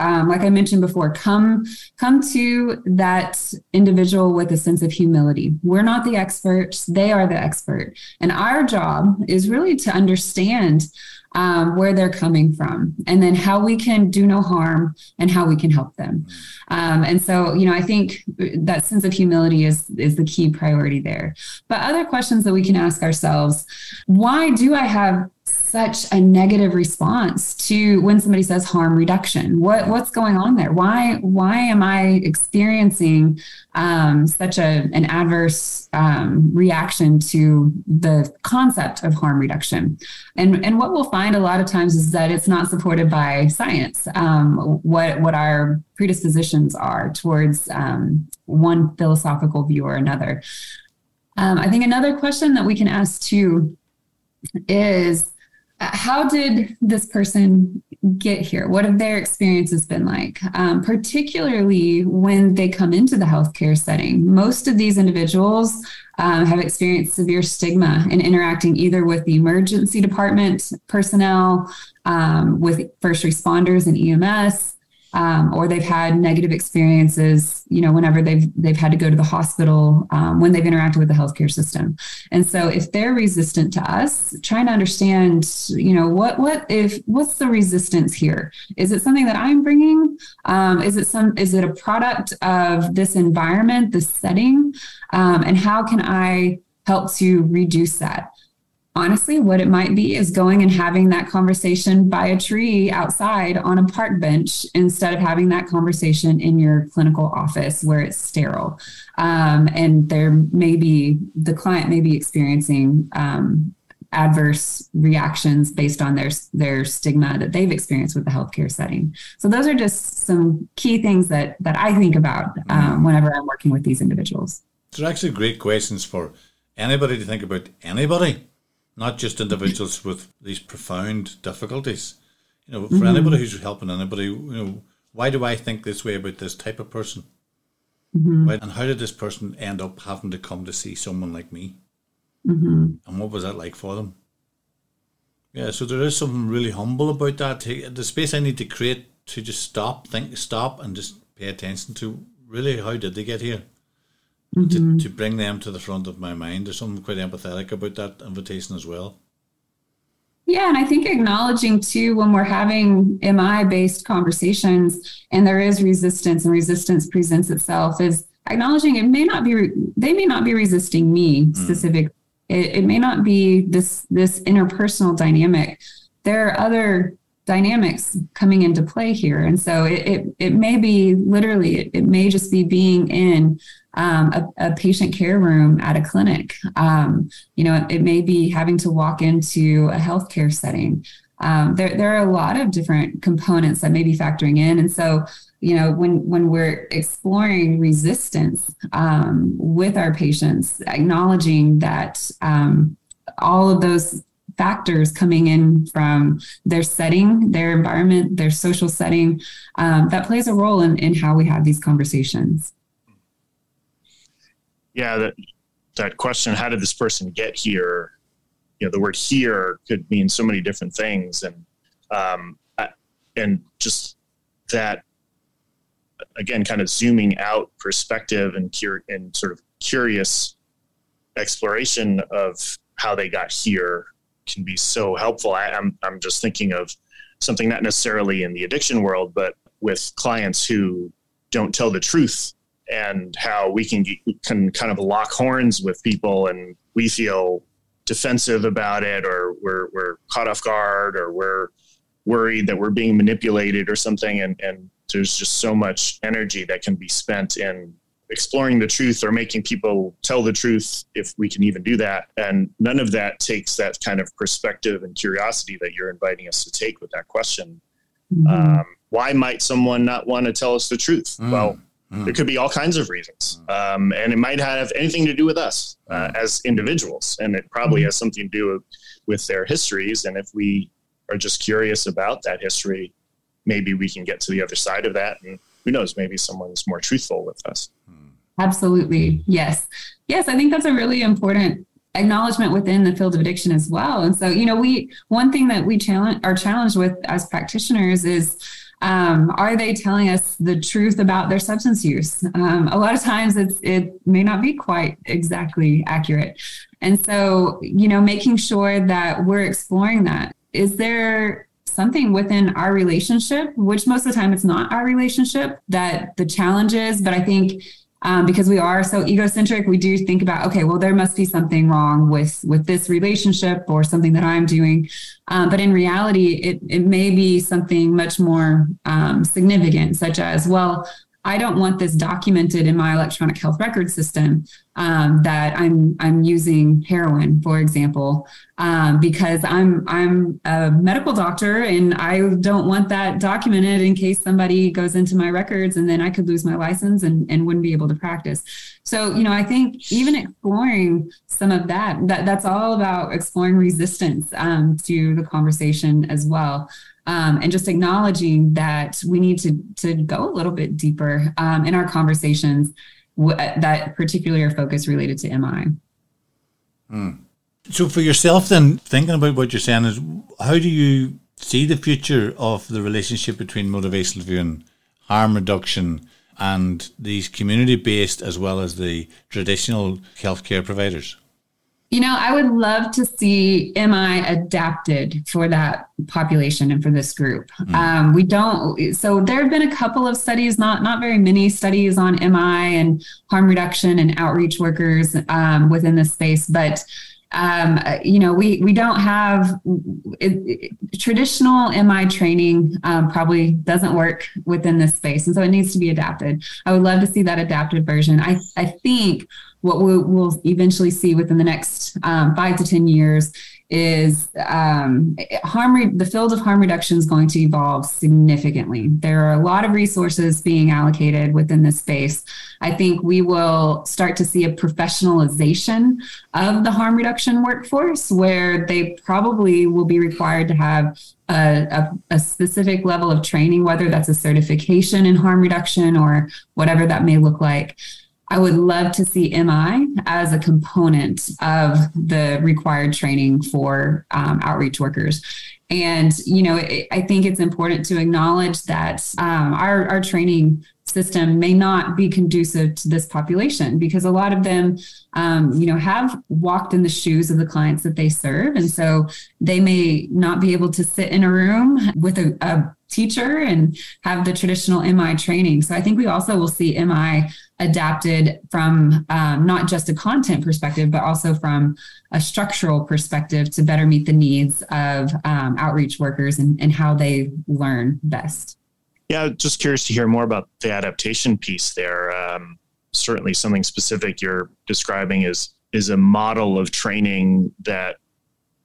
um, like i mentioned before come come to that individual with a sense of humility. We're not the experts. They are the expert. And our job is really to understand um, where they're coming from, and then how we can do no harm and how we can help them. Um, and so, you know, I think that sense of humility is is the key priority there. But other questions that we can ask ourselves: Why do I have such a negative response to when somebody says harm reduction. What what's going on there? Why why am i experiencing um, such a an adverse um, reaction to the concept of harm reduction? And and what we'll find a lot of times is that it's not supported by science. Um, what what our predispositions are towards um, one philosophical view or another. Um, i think another question that we can ask too is how did this person get here? What have their experiences been like, um, particularly when they come into the healthcare setting? Most of these individuals um, have experienced severe stigma in interacting either with the emergency department personnel, um, with first responders and EMS, um, or they've had negative experiences, you know, whenever they've they've had to go to the hospital um, when they've interacted with the healthcare system. And so, if they're resistant to us, trying to understand, you know, what what if what's the resistance here? Is it something that I'm bringing? Um, is it some? Is it a product of this environment, this setting? Um, and how can I help to reduce that honestly, what it might be is going and having that conversation by a tree outside on a park bench instead of having that conversation in your clinical office where it's sterile. Um, and there may be, the client may be experiencing um, adverse reactions based on their their stigma that they've experienced with the healthcare setting. So those are just some key things that that I think about um, whenever I'm working with these individuals. They're actually great questions for anybody to think about anybody not just individuals with these profound difficulties. You know, for mm-hmm. anybody who's helping anybody, you know, why do I think this way about this type of person? Mm-hmm. And how did this person end up having to come to see someone like me? Mm-hmm. And what was that like for them? Yeah, so there is something really humble about that. The space I need to create to just stop, think, stop, and just pay attention to really how did they get here? Mm-hmm. to, to bring them to the front of my mind. There's something quite empathetic about that invitation as well. Yeah, and I think acknowledging too when we're having MI based conversations and there is resistance and resistance presents itself is acknowledging it may not be they may not be resisting me mm. specifically. It, it may not be this this interpersonal dynamic. There are other dynamics coming into play here and so it, it, it may be literally it, it may just be being in um, a, a, patient care room at a clinic. Um, you know, it, it, may be having to walk into a healthcare setting. Um, there, there are a lot of different components that may be factoring in, and so you know, when when we're exploring resistance um, with our patients, acknowledging that um, all of those factors coming in from their setting, their environment, their social setting, um, that plays a role in, in how we have these conversations yeah, that that question, how did this person get here? You know, the word here could mean so many different things, and um, and just that again, kind of zooming out perspective and cur- and sort of curious exploration of how they got here can be so helpful. I, I'm I'm just thinking of something not necessarily in the addiction world, but with clients who don't tell the truth and how we can can kind of lock horns with people and we feel defensive about it or we're we're caught off guard or we're worried that we're being manipulated or something and and there's just so much energy that can be spent in exploring the truth or making people tell the truth if we can even do that and none of that takes that kind of perspective and curiosity that you're inviting us to take with that question mm-hmm. um, why might someone not want to tell us the truth mm. well Mm. There could be all kinds of reasons. Um, and it might have anything to do with us uh, mm. as individuals. And it probably mm. has something to do with their histories. And if we are just curious about that history, maybe we can get to the other side of that. And who knows, maybe someone's more truthful with us. Absolutely. Yes. Yes. I think that's a really important acknowledgement within the field of addiction as well. And so, you know, we, one thing that we challenge, are challenged with as practitioners is, um, are they telling us the truth about their substance use? Um, a lot of times it may not be quite exactly accurate. And so, you know, making sure that we're exploring that. Is there something within our relationship, which most of the time it's not our relationship, that the challenge is, but I think um, because we are so egocentric we do think about okay well there must be something wrong with with this relationship or something that i'm doing. Um, but in reality it, it may be something much more um, significant such as well I don't want this documented in my electronic health record system um, that I'm I'm using heroin, for example, um, because I'm I'm a medical doctor and I don't want that documented in case somebody goes into my records and then I could lose my license and, and wouldn't be able to practice. So you know I think even exploring some of that that that's all about exploring resistance um, to the conversation as well um, and just acknowledging that we need to to go a little bit deeper um, in our conversations w- that particularly are focused related to MI. Mm. So for yourself, then thinking about what you're saying is, how do you see the future of the relationship between motivational interviewing, harm reduction, and these community based as well as the traditional healthcare providers? You know, I would love to see MI adapted for that population and for this group. Mm. Um, we don't. So there have been a couple of studies, not not very many studies on MI and harm reduction and outreach workers um, within this space, but um, you know, we we don't have it, it, traditional MI training um, probably doesn't work within this space, and so it needs to be adapted. I would love to see that adapted version. I I think what we will eventually see within the next um, five to ten years is um, harm re- the field of harm reduction is going to evolve significantly. There are a lot of resources being allocated within this space. I think we will start to see a professionalization of the harm reduction workforce where they probably will be required to have a, a, a, specific level of training, whether that's a certification in harm reduction or whatever that may look like. I would love to see MI as a component of the required training for um, outreach workers. And, you know, it, I think it's important to acknowledge that um, our, our training system may not be conducive to this population because a lot of them, um, you know, have walked in the shoes of the clients that they serve. And so they may not be able to sit in a room with a, a teacher and have the traditional MI training. So I think we also will see MI adapted from um, not just a content perspective, but also from a structural perspective to better meet the needs of um, outreach workers and, and how they learn best. Yeah, just curious to hear more about the adaptation piece there. Um, certainly, something specific you're describing is is a model of training that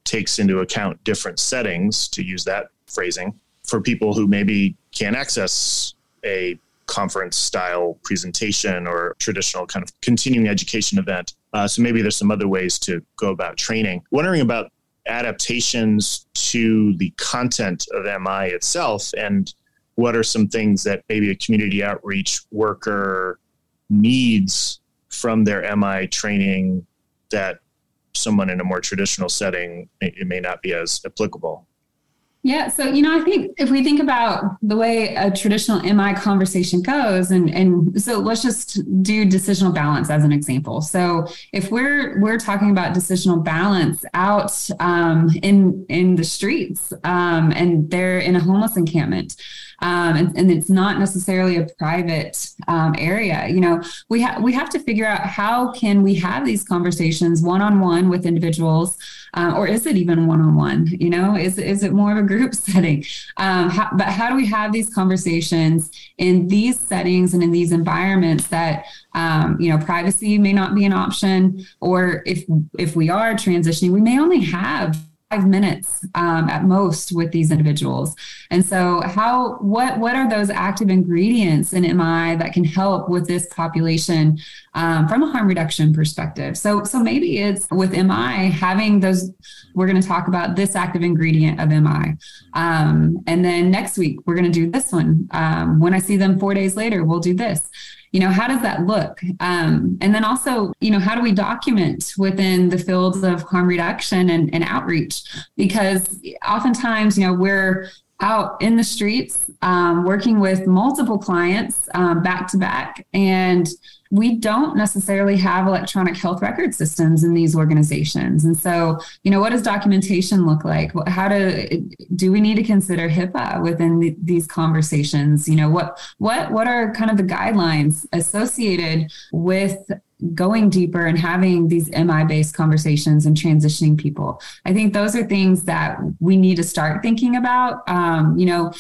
takes into account different settings, to use that phrasing, for people who maybe can't access a conference style presentation or traditional kind of continuing education event. Uh, so maybe there's some other ways to go about training. Wondering about adaptations to the content of MI itself and what are some things that maybe a community outreach worker needs from their MI training that someone in a more traditional setting it may not be as applicable yeah. So, you know, I think if we think about the way a traditional MI conversation goes, and, and so let's just do decisional balance as an example. So if we're, we're talking about decisional balance out um, in, in the streets um, and they're in a homeless encampment, um, and, and, it's not necessarily a private um, area. You know, we have we have to figure out how can we have these conversations one on one with individuals, uh, or is it even one on one? You know, is is it more of a group setting? Um, how, but how do we have these conversations in these settings and in these environments that um, you know privacy may not be an option, or if if we are transitioning, we may only have minutes um, at most with these individuals. And so, how what what are those active ingredients in MI that can help with this population um, from a harm reduction perspective? So, so maybe it's with MI having those. We're going to talk about this active ingredient of MI, um, and then next week we're going to do this one. Um, when I see them four days later, we'll do this you know how does that look? Um, and then also you know how do we document within the fields of harm reduction and, and outreach? Because oftentimes you know we're out in the streets um, working with multiple clients um, back to back. And we don't necessarily have electronic health record systems in these organizations. And so you know what does documentation look like? How do do we need to consider hipaa within the, these conversations? You know what what what are kind of the guidelines associated with going deeper and having these MI based conversations and transitioning people. I think those are things that we need to start thinking about. Um, you know,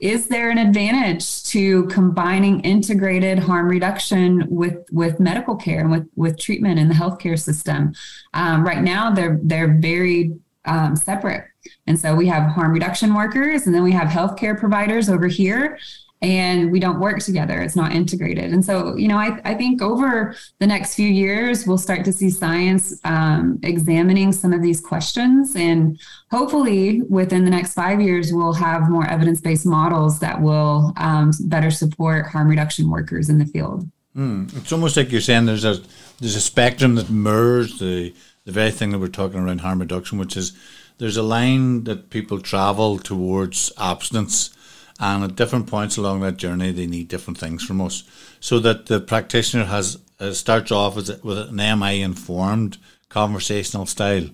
is there an advantage to combining integrated harm reduction with with medical care and with with treatment in the healthcare system? Um, right now, they're they're very um, separate, and so we have harm reduction workers, and then we have healthcare providers over here, and we don't work together. It's not integrated. And so, you know, I, I think over the next few years, we'll start to see science um, examining some of these questions. And hopefully, within the next five years, we'll have more evidence based models that will um, better support harm reduction workers in the field. Mm. It's almost like you're saying there's a there's a spectrum that mirrors the the very thing that we're talking around harm reduction, which is there's a line that people travel towards abstinence and at different points along that journey, they need different things from us. So that the practitioner has uh, starts off with an MI informed conversational style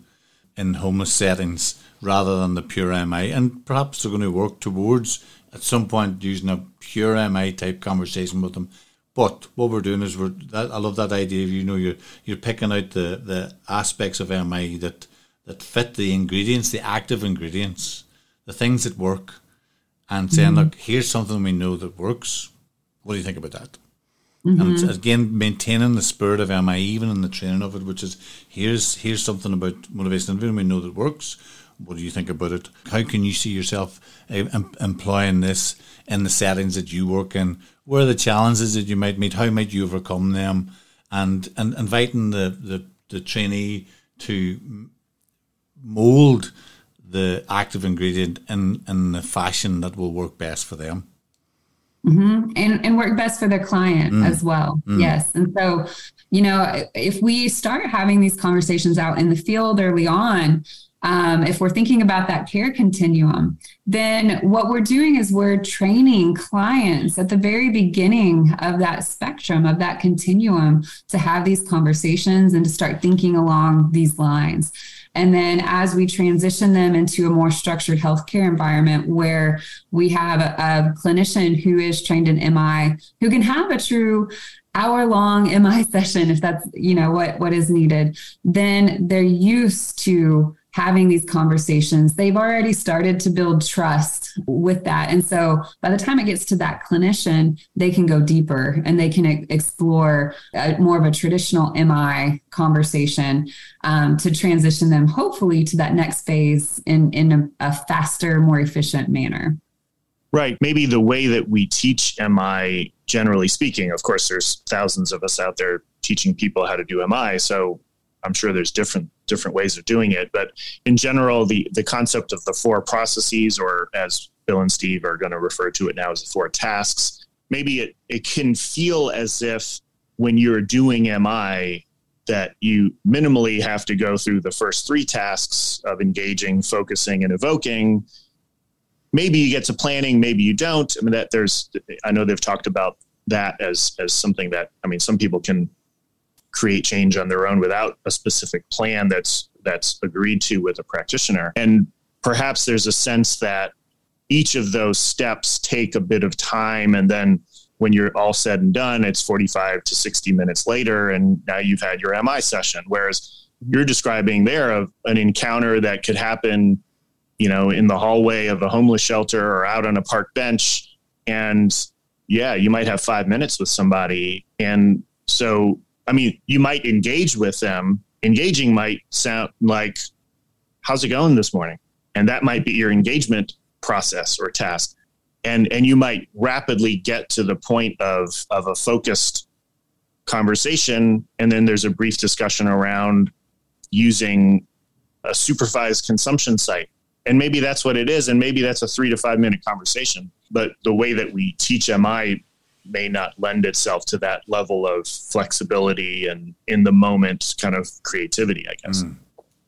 in homeless settings rather than the pure MI. And perhaps they're going to work towards at some point using a pure MI type conversation with them. But what we're doing is we're that I love that idea you know you're you're picking out the, the aspects of MI that that fit the ingredients, the active ingredients, the things that work, and saying, mm-hmm. look, here's something we know that works. What do you think about that? Mm-hmm. And again, maintaining the spirit of MI, even in the training of it, which is here's here's something about motivation and we know that works. What do you think about it? How can you see yourself uh, employing this in the settings that you work in? Where are the challenges that you might meet? How might you overcome them? And and inviting the the, the trainee to mold the active ingredient in in the fashion that will work best for them. Mm-hmm. And, and work best for their client mm. as well. Mm. Yes. And so, you know, if we start having these conversations out in the field early on, um, if we're thinking about that care continuum, then what we're doing is we're training clients at the very beginning of that spectrum, of that continuum, to have these conversations and to start thinking along these lines. And then as we transition them into a more structured healthcare environment where we have a, a clinician who is trained in MI, who can have a true hour long MI session, if that's, you know, what, what is needed, then they're used to having these conversations, they've already started to build trust with that. And so by the time it gets to that clinician, they can go deeper and they can explore a, more of a traditional MI conversation um, to transition them hopefully to that next phase in, in a, a faster, more efficient manner. Right. Maybe the way that we teach MI, generally speaking, of course, there's thousands of us out there teaching people how to do MI. So I'm sure there's different different ways of doing it, but in general, the the concept of the four processes, or as Bill and Steve are going to refer to it now as the four tasks, maybe it it can feel as if when you're doing MI that you minimally have to go through the first three tasks of engaging, focusing, and evoking. Maybe you get to planning, maybe you don't. I mean, that there's, I know they've talked about that as as something that I mean, some people can create change on their own without a specific plan that's that's agreed to with a practitioner. And perhaps there's a sense that each of those steps take a bit of time and then when you're all said and done it's 45 to 60 minutes later and now you've had your mi session whereas you're describing there of an encounter that could happen you know in the hallway of a homeless shelter or out on a park bench and yeah you might have five minutes with somebody and so I mean, you might engage with them. Engaging might sound like, how's it going this morning? And that might be your engagement process or task. And, and you might rapidly get to the point of, of a focused conversation. And then there's a brief discussion around using a supervised consumption site. And maybe that's what it is. And maybe that's a three to five minute conversation. But the way that we teach MI may not lend itself to that level of flexibility and in the moment kind of creativity, I guess. Mm.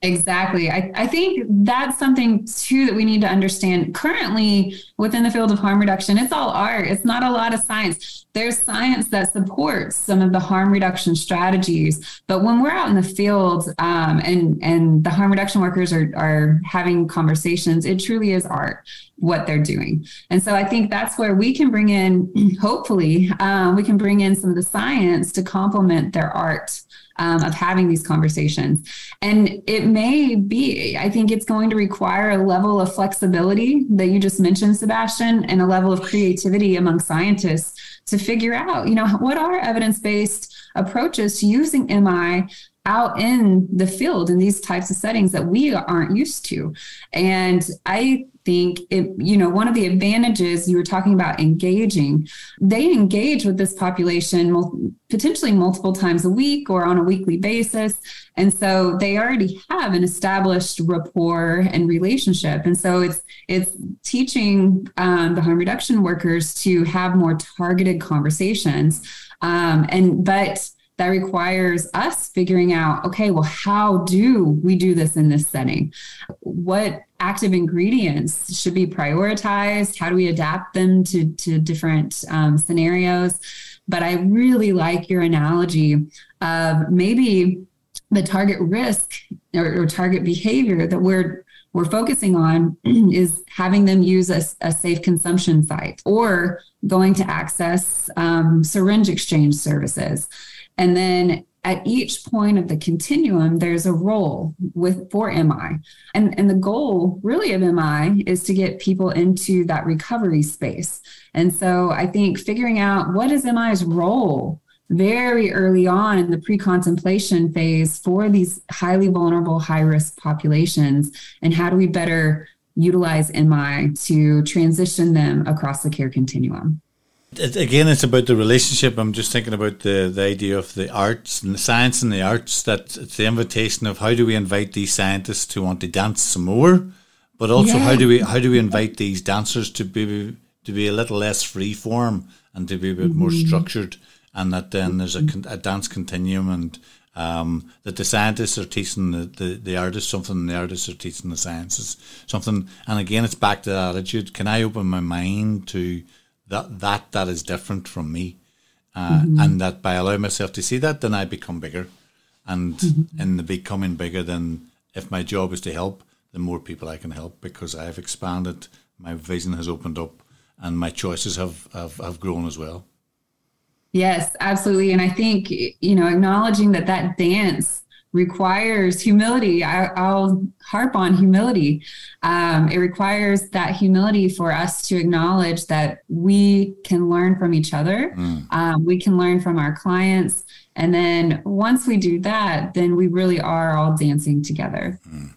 Exactly. I, I think that's something too that we need to understand. Currently, within the field of harm reduction, it's all art. It's not a lot of science. There's science that supports some of the harm reduction strategies, but when we're out in the field um, and and the harm reduction workers are are having conversations, it truly is art what they're doing. And so I think that's where we can bring in, hopefully, um, we can bring in some of the science to complement their art um, of having these conversations. And it may be, I think it's going to require a level of flexibility that you just mentioned, Sebastian, and a level of creativity among scientists to figure out, you know, what are evidence based approaches to using MI out in the field in these types of settings that we aren't used to. And I think it, you know, one of the advantages you were talking about engaging, they engage with this population potentially multiple times a week or on a weekly basis. And so they already have an established rapport and relationship. And so it's it's teaching um, the harm reduction workers to have more targeted conversations. Um, and but that requires us figuring out okay well how do we do this in this setting? What active ingredients should be prioritized? How do we adapt them to to different um, scenarios? But i really like your analogy of maybe the target risk or, or target behavior that we're we're focusing on is having them use a, a, safe consumption site or going to access um, syringe exchange services. And then at each point of the continuum, there's a role with for MI. And, and the goal really of MI is to get people into that recovery space. And so I think figuring out what is MI's role very early on in the pre-contemplation phase for these highly vulnerable high risk populations and how do we better utilize mi to transition them across the care continuum it, again it's about the relationship i'm just thinking about the, the idea of the arts and the science and the arts that it's the invitation of how do we invite these scientists to want to dance some more but also yeah. how do we how do we invite these dancers to be to be a little less free form and to be a bit mm-hmm. more structured and that then there's a, a dance continuum and um, that the scientists are teaching the, the, the artists something and the artists are teaching the sciences something and again it's back to that attitude can I open my mind to that that that is different from me uh, mm-hmm. and that by allowing myself to see that then I become bigger and mm-hmm. in the becoming bigger then if my job is to help the more people I can help because I've expanded my vision has opened up and my choices have, have, have grown as well Yes, absolutely. And I think, you know, acknowledging that that dance requires humility. I, will harp on humility. Um, it requires that humility for us to acknowledge that we can learn from each other. Mm. Um, we can learn from our clients. And then once we do that, then we really are all dancing together. Mm.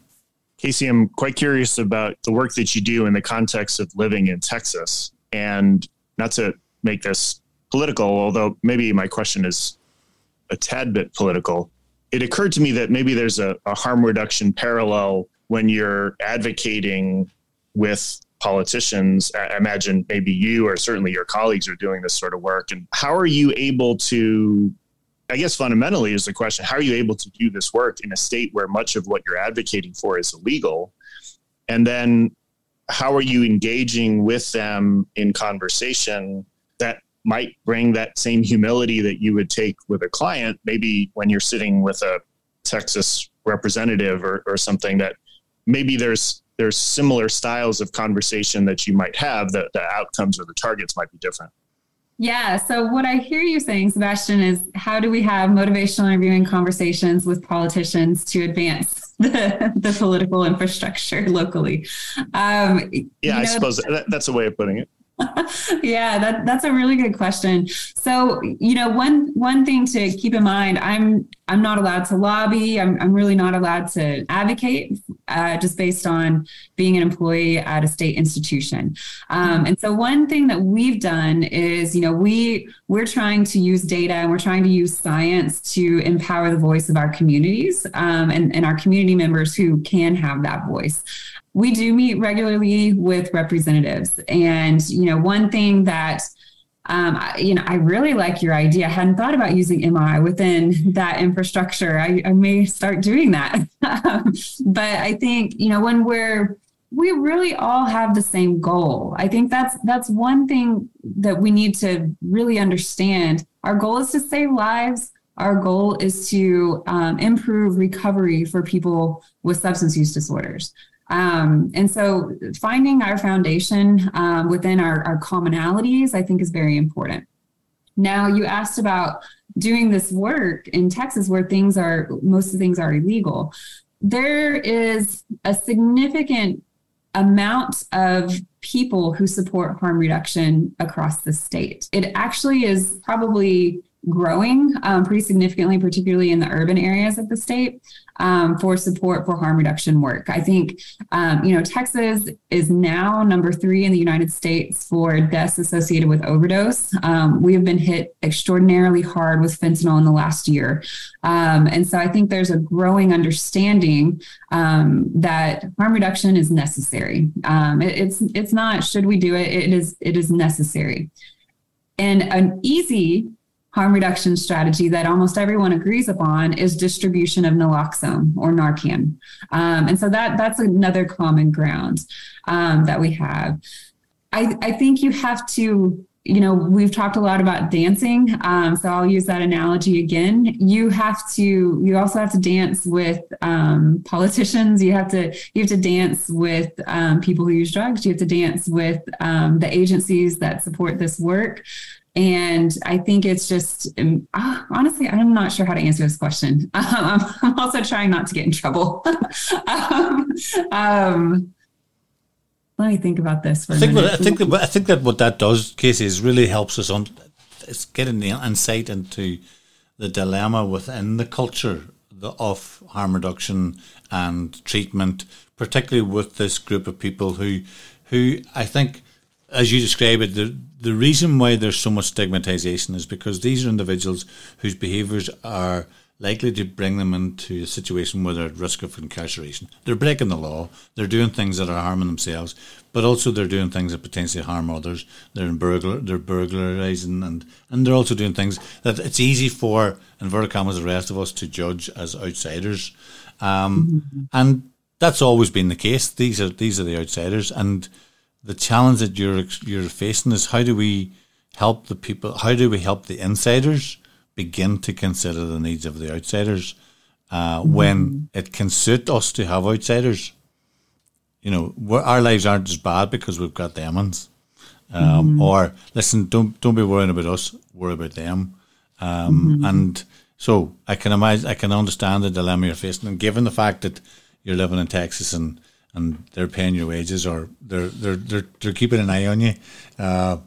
Kasey, I'm quite curious about the work that you do in the context of living in Texas. And not to make this political, although maybe my question is a tad bit political. It occurred to me that maybe there's a, a harm reduction parallel when you're advocating with politicians. I imagine maybe you or certainly your colleagues are doing this sort of work. And how are you able to, I guess fundamentally is the question, how are you able to do this work in a state where much of what you're advocating for is illegal? And then how are you engaging with them in conversation that might bring that same humility that you would take with a client, maybe when you're sitting with a Texas representative or, or something that maybe there's there's similar styles of conversation that you might have that the outcomes or the targets might be different. Yeah. So what I hear you saying, Sebastian, is how do we have motivational interviewing conversations with politicians to advance the, the political infrastructure locally? Um, yeah, know, I suppose that, that's a way of putting it. Yeah, that, that's a really good question. So, you know, one one thing to keep in mind, I'm I'm not allowed to lobby. I'm I'm really not allowed to advocate, uh, just based on being an employee at a state institution. Um, and so, one thing that we've done is, you know, we we're trying to use data and we're trying to use science to empower the voice of our communities um, and and our community members who can have that voice we do meet regularly with representatives. And, you know, one thing that um, you know, I really like your idea. I hadn't thought about using MI within that infrastructure. I, I may start doing that. but I think, you know, when we're we really all have the same goal. I think that's that's one thing that we need to really understand. Our goal is to save lives. Our goal is to um, improve recovery for people with substance use disorders. Um, and so finding our foundation um, within our, our commonalities, I think, is very important. Now, you asked about doing this work in Texas where things are, most of the things are illegal. There is a significant amount of people who support harm reduction across the state. It actually is probably growing um, pretty significantly, particularly in the urban areas of the state um, for support for harm reduction work. I think, um, you know, Texas is now number three in the United States for deaths associated with overdose. Um, we have been hit extraordinarily hard with fentanyl in the last year. Um, and so I think there's a growing understanding um, that harm reduction is necessary. It, it's, it's not, should we do it? It is, it is necessary. And an easy harm reduction strategy that almost everyone agrees upon is distribution of naloxone or Narcan. Um, and so that that's another common ground um, that we have. I, I think you have to you know, we've talked a lot about dancing. Um, so I'll use that analogy again. You have to, you also have to dance with um, politicians. You have to, you have to dance with um, people who use drugs. You have to dance with um, the agencies that support this work. And I think it's just, uh, honestly, I'm not sure how to answer this question. Um, I'm also trying not to get in trouble. um, um, let me think about this. I think, what, I think, that, I think that what that does, Kasey, is really helps us on, it's getting the insight into the dilemma within the culture of harm reduction and treatment, particularly with this group of people who, who I think, as you describe it, the the reason why there's so much stigmatization is because these are individuals whose behaviours are likely to bring them into a situation where they're at risk of incarceration. They're breaking the law. They're doing things that are harming themselves, but also they're doing things that potentially harm others. They're in burglar, they're burglarizing, and and they're also doing things that it's easy for inverted commas the rest of us to judge as outsiders, um, mm-hmm. and that's always been the case. These are these are the outsiders, and the challenge that you're you're facing is how do we help the people? How do we help the insiders? begin to consider the needs of the outsiders uh, mm-hmm. when it can suit us to have outsiders. You know, our lives aren't as bad because we've got them ones. Um, mm-hmm. Or listen, don't don't be worrying about us. Worry about them. Um, mm-hmm. And so I can imagine, I can understand the dilemma you're facing, and given the fact that you're living in Texas and and they're paying your wages or they're they're they're, they're keeping an eye on you. Uh,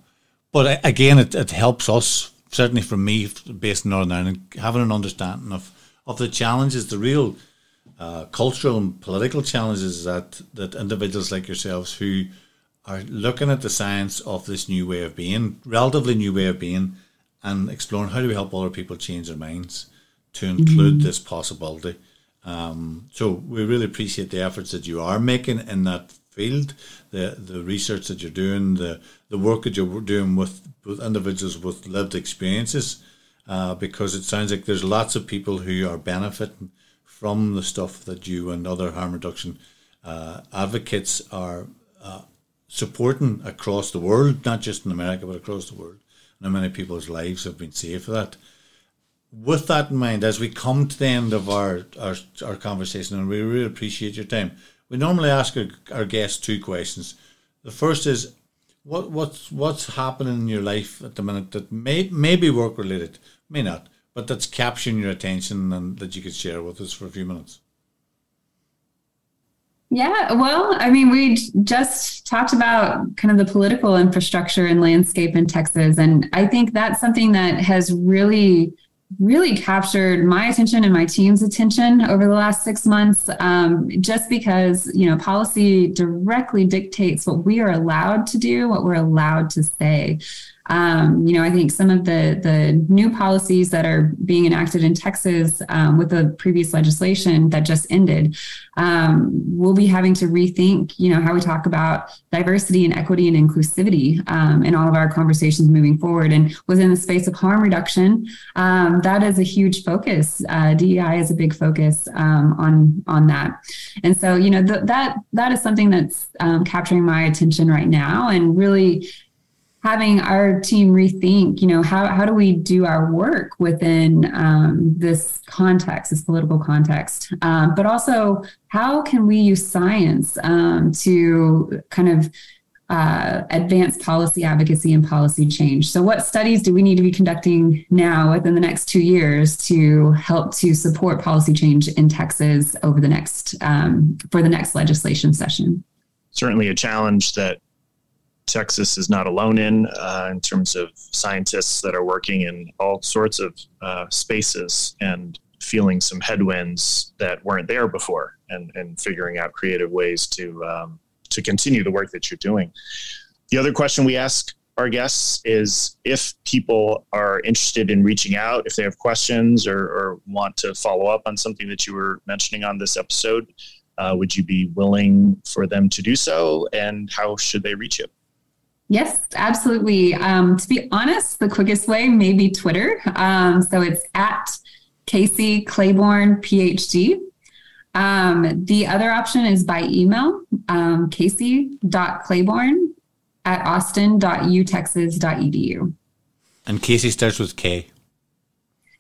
but again, it, it helps us certainly for me, based in Northern Ireland, having an understanding of, of the challenges, the real uh, cultural and political challenges that, that individuals like yourselves who are looking at the science of this new way of being, relatively new way of being, and exploring how do we help other people change their minds to include mm-hmm. this possibility. Um, so we really appreciate the efforts that you are making in that field, the the research that you're doing, the the work that you're doing with, with individuals with lived experiences, uh, because it sounds like there's lots of people who are benefiting from the stuff that you and other harm reduction uh, advocates are uh, supporting across the world, not just in America but across the world. And many people's lives have been saved for that. With that in mind, as we come to the end of our, our, our conversation, and we really appreciate your time, we normally ask our, our guests two questions. The first is, what what's what's happening in your life at the minute that may may be work related, may not, but that's capturing your attention and that you could share with us for a few minutes. Yeah, well, I mean, we just talked about kind of the political infrastructure and landscape in Texas. And I think that's something that has really really captured my attention and my team's attention over the last six months um, just because you know policy directly dictates what we are allowed to do what we're allowed to say um, you know, I think some of the the new policies that are being enacted in Texas um, with the previous legislation that just ended, um, we'll be having to rethink, you know, how we talk about diversity and equity and inclusivity um, in all of our conversations moving forward. And within the space of harm reduction, um, that is a huge focus. Uh, DEI is a big focus um, on on that. And so, you know, th- that that is something that's capturing my attention right now, and really having our team rethink, you know, how, how do we do our work within um, this context, this political context, um, but also how can we use science um, to kind of uh, advance policy advocacy and policy change. So, what studies do we need to be conducting now within the next two years to help to support policy change in Texas over the next um, for the next legislation session? Certainly, a challenge that Texas is not alone in, uh, in terms of scientists that are working in all sorts of uh, spaces and feeling some headwinds that weren't there before, and and figuring out creative ways to um, to continue the work that you're doing. The other question we ask our guests is if people are interested in reaching out, if they have questions or, or want to follow up on something that you were mentioning on this episode, uh, would you be willing for them to do so? And how should they reach you? Yes, absolutely. Um, to be honest, the quickest way may be Twitter. Um, so it's at Kasey Claborn PhD. Um, the other option is by email, um, kasey.claborn at austin.utexas.edu. And Kasey starts with K.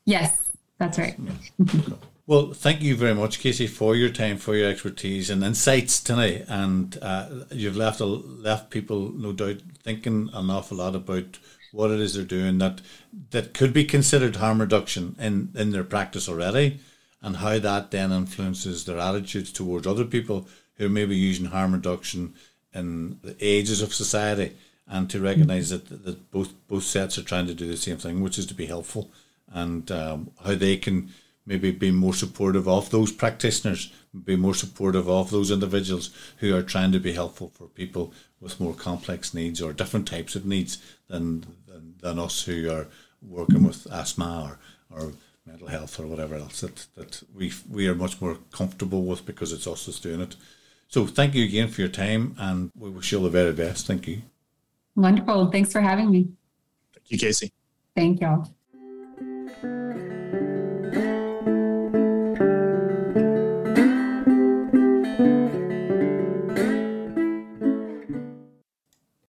Yes, that's right. Well, thank you very much, Kasey, for your time, for your expertise and insights tonight. And uh, you've left a, left people, no doubt, thinking an awful lot about what it is they're doing that that could be considered harm reduction in, in their practice already, and how that then influences their attitudes towards other people who may be using harm reduction in the ages of society, and to recognize that, that both both sets are trying to do the same thing, which is to be helpful, and um, how they can maybe be more supportive of those practitioners, be more supportive of those individuals who are trying to be helpful for people with more complex needs or different types of needs than than, than us who are working with asthma or, or mental health or whatever else that, that we we are much more comfortable with because it's us that's doing it. So thank you again for your time and we wish you all the very best. Thank you. Wonderful. Thanks for having me. Thank you, Casey. Thank y'all.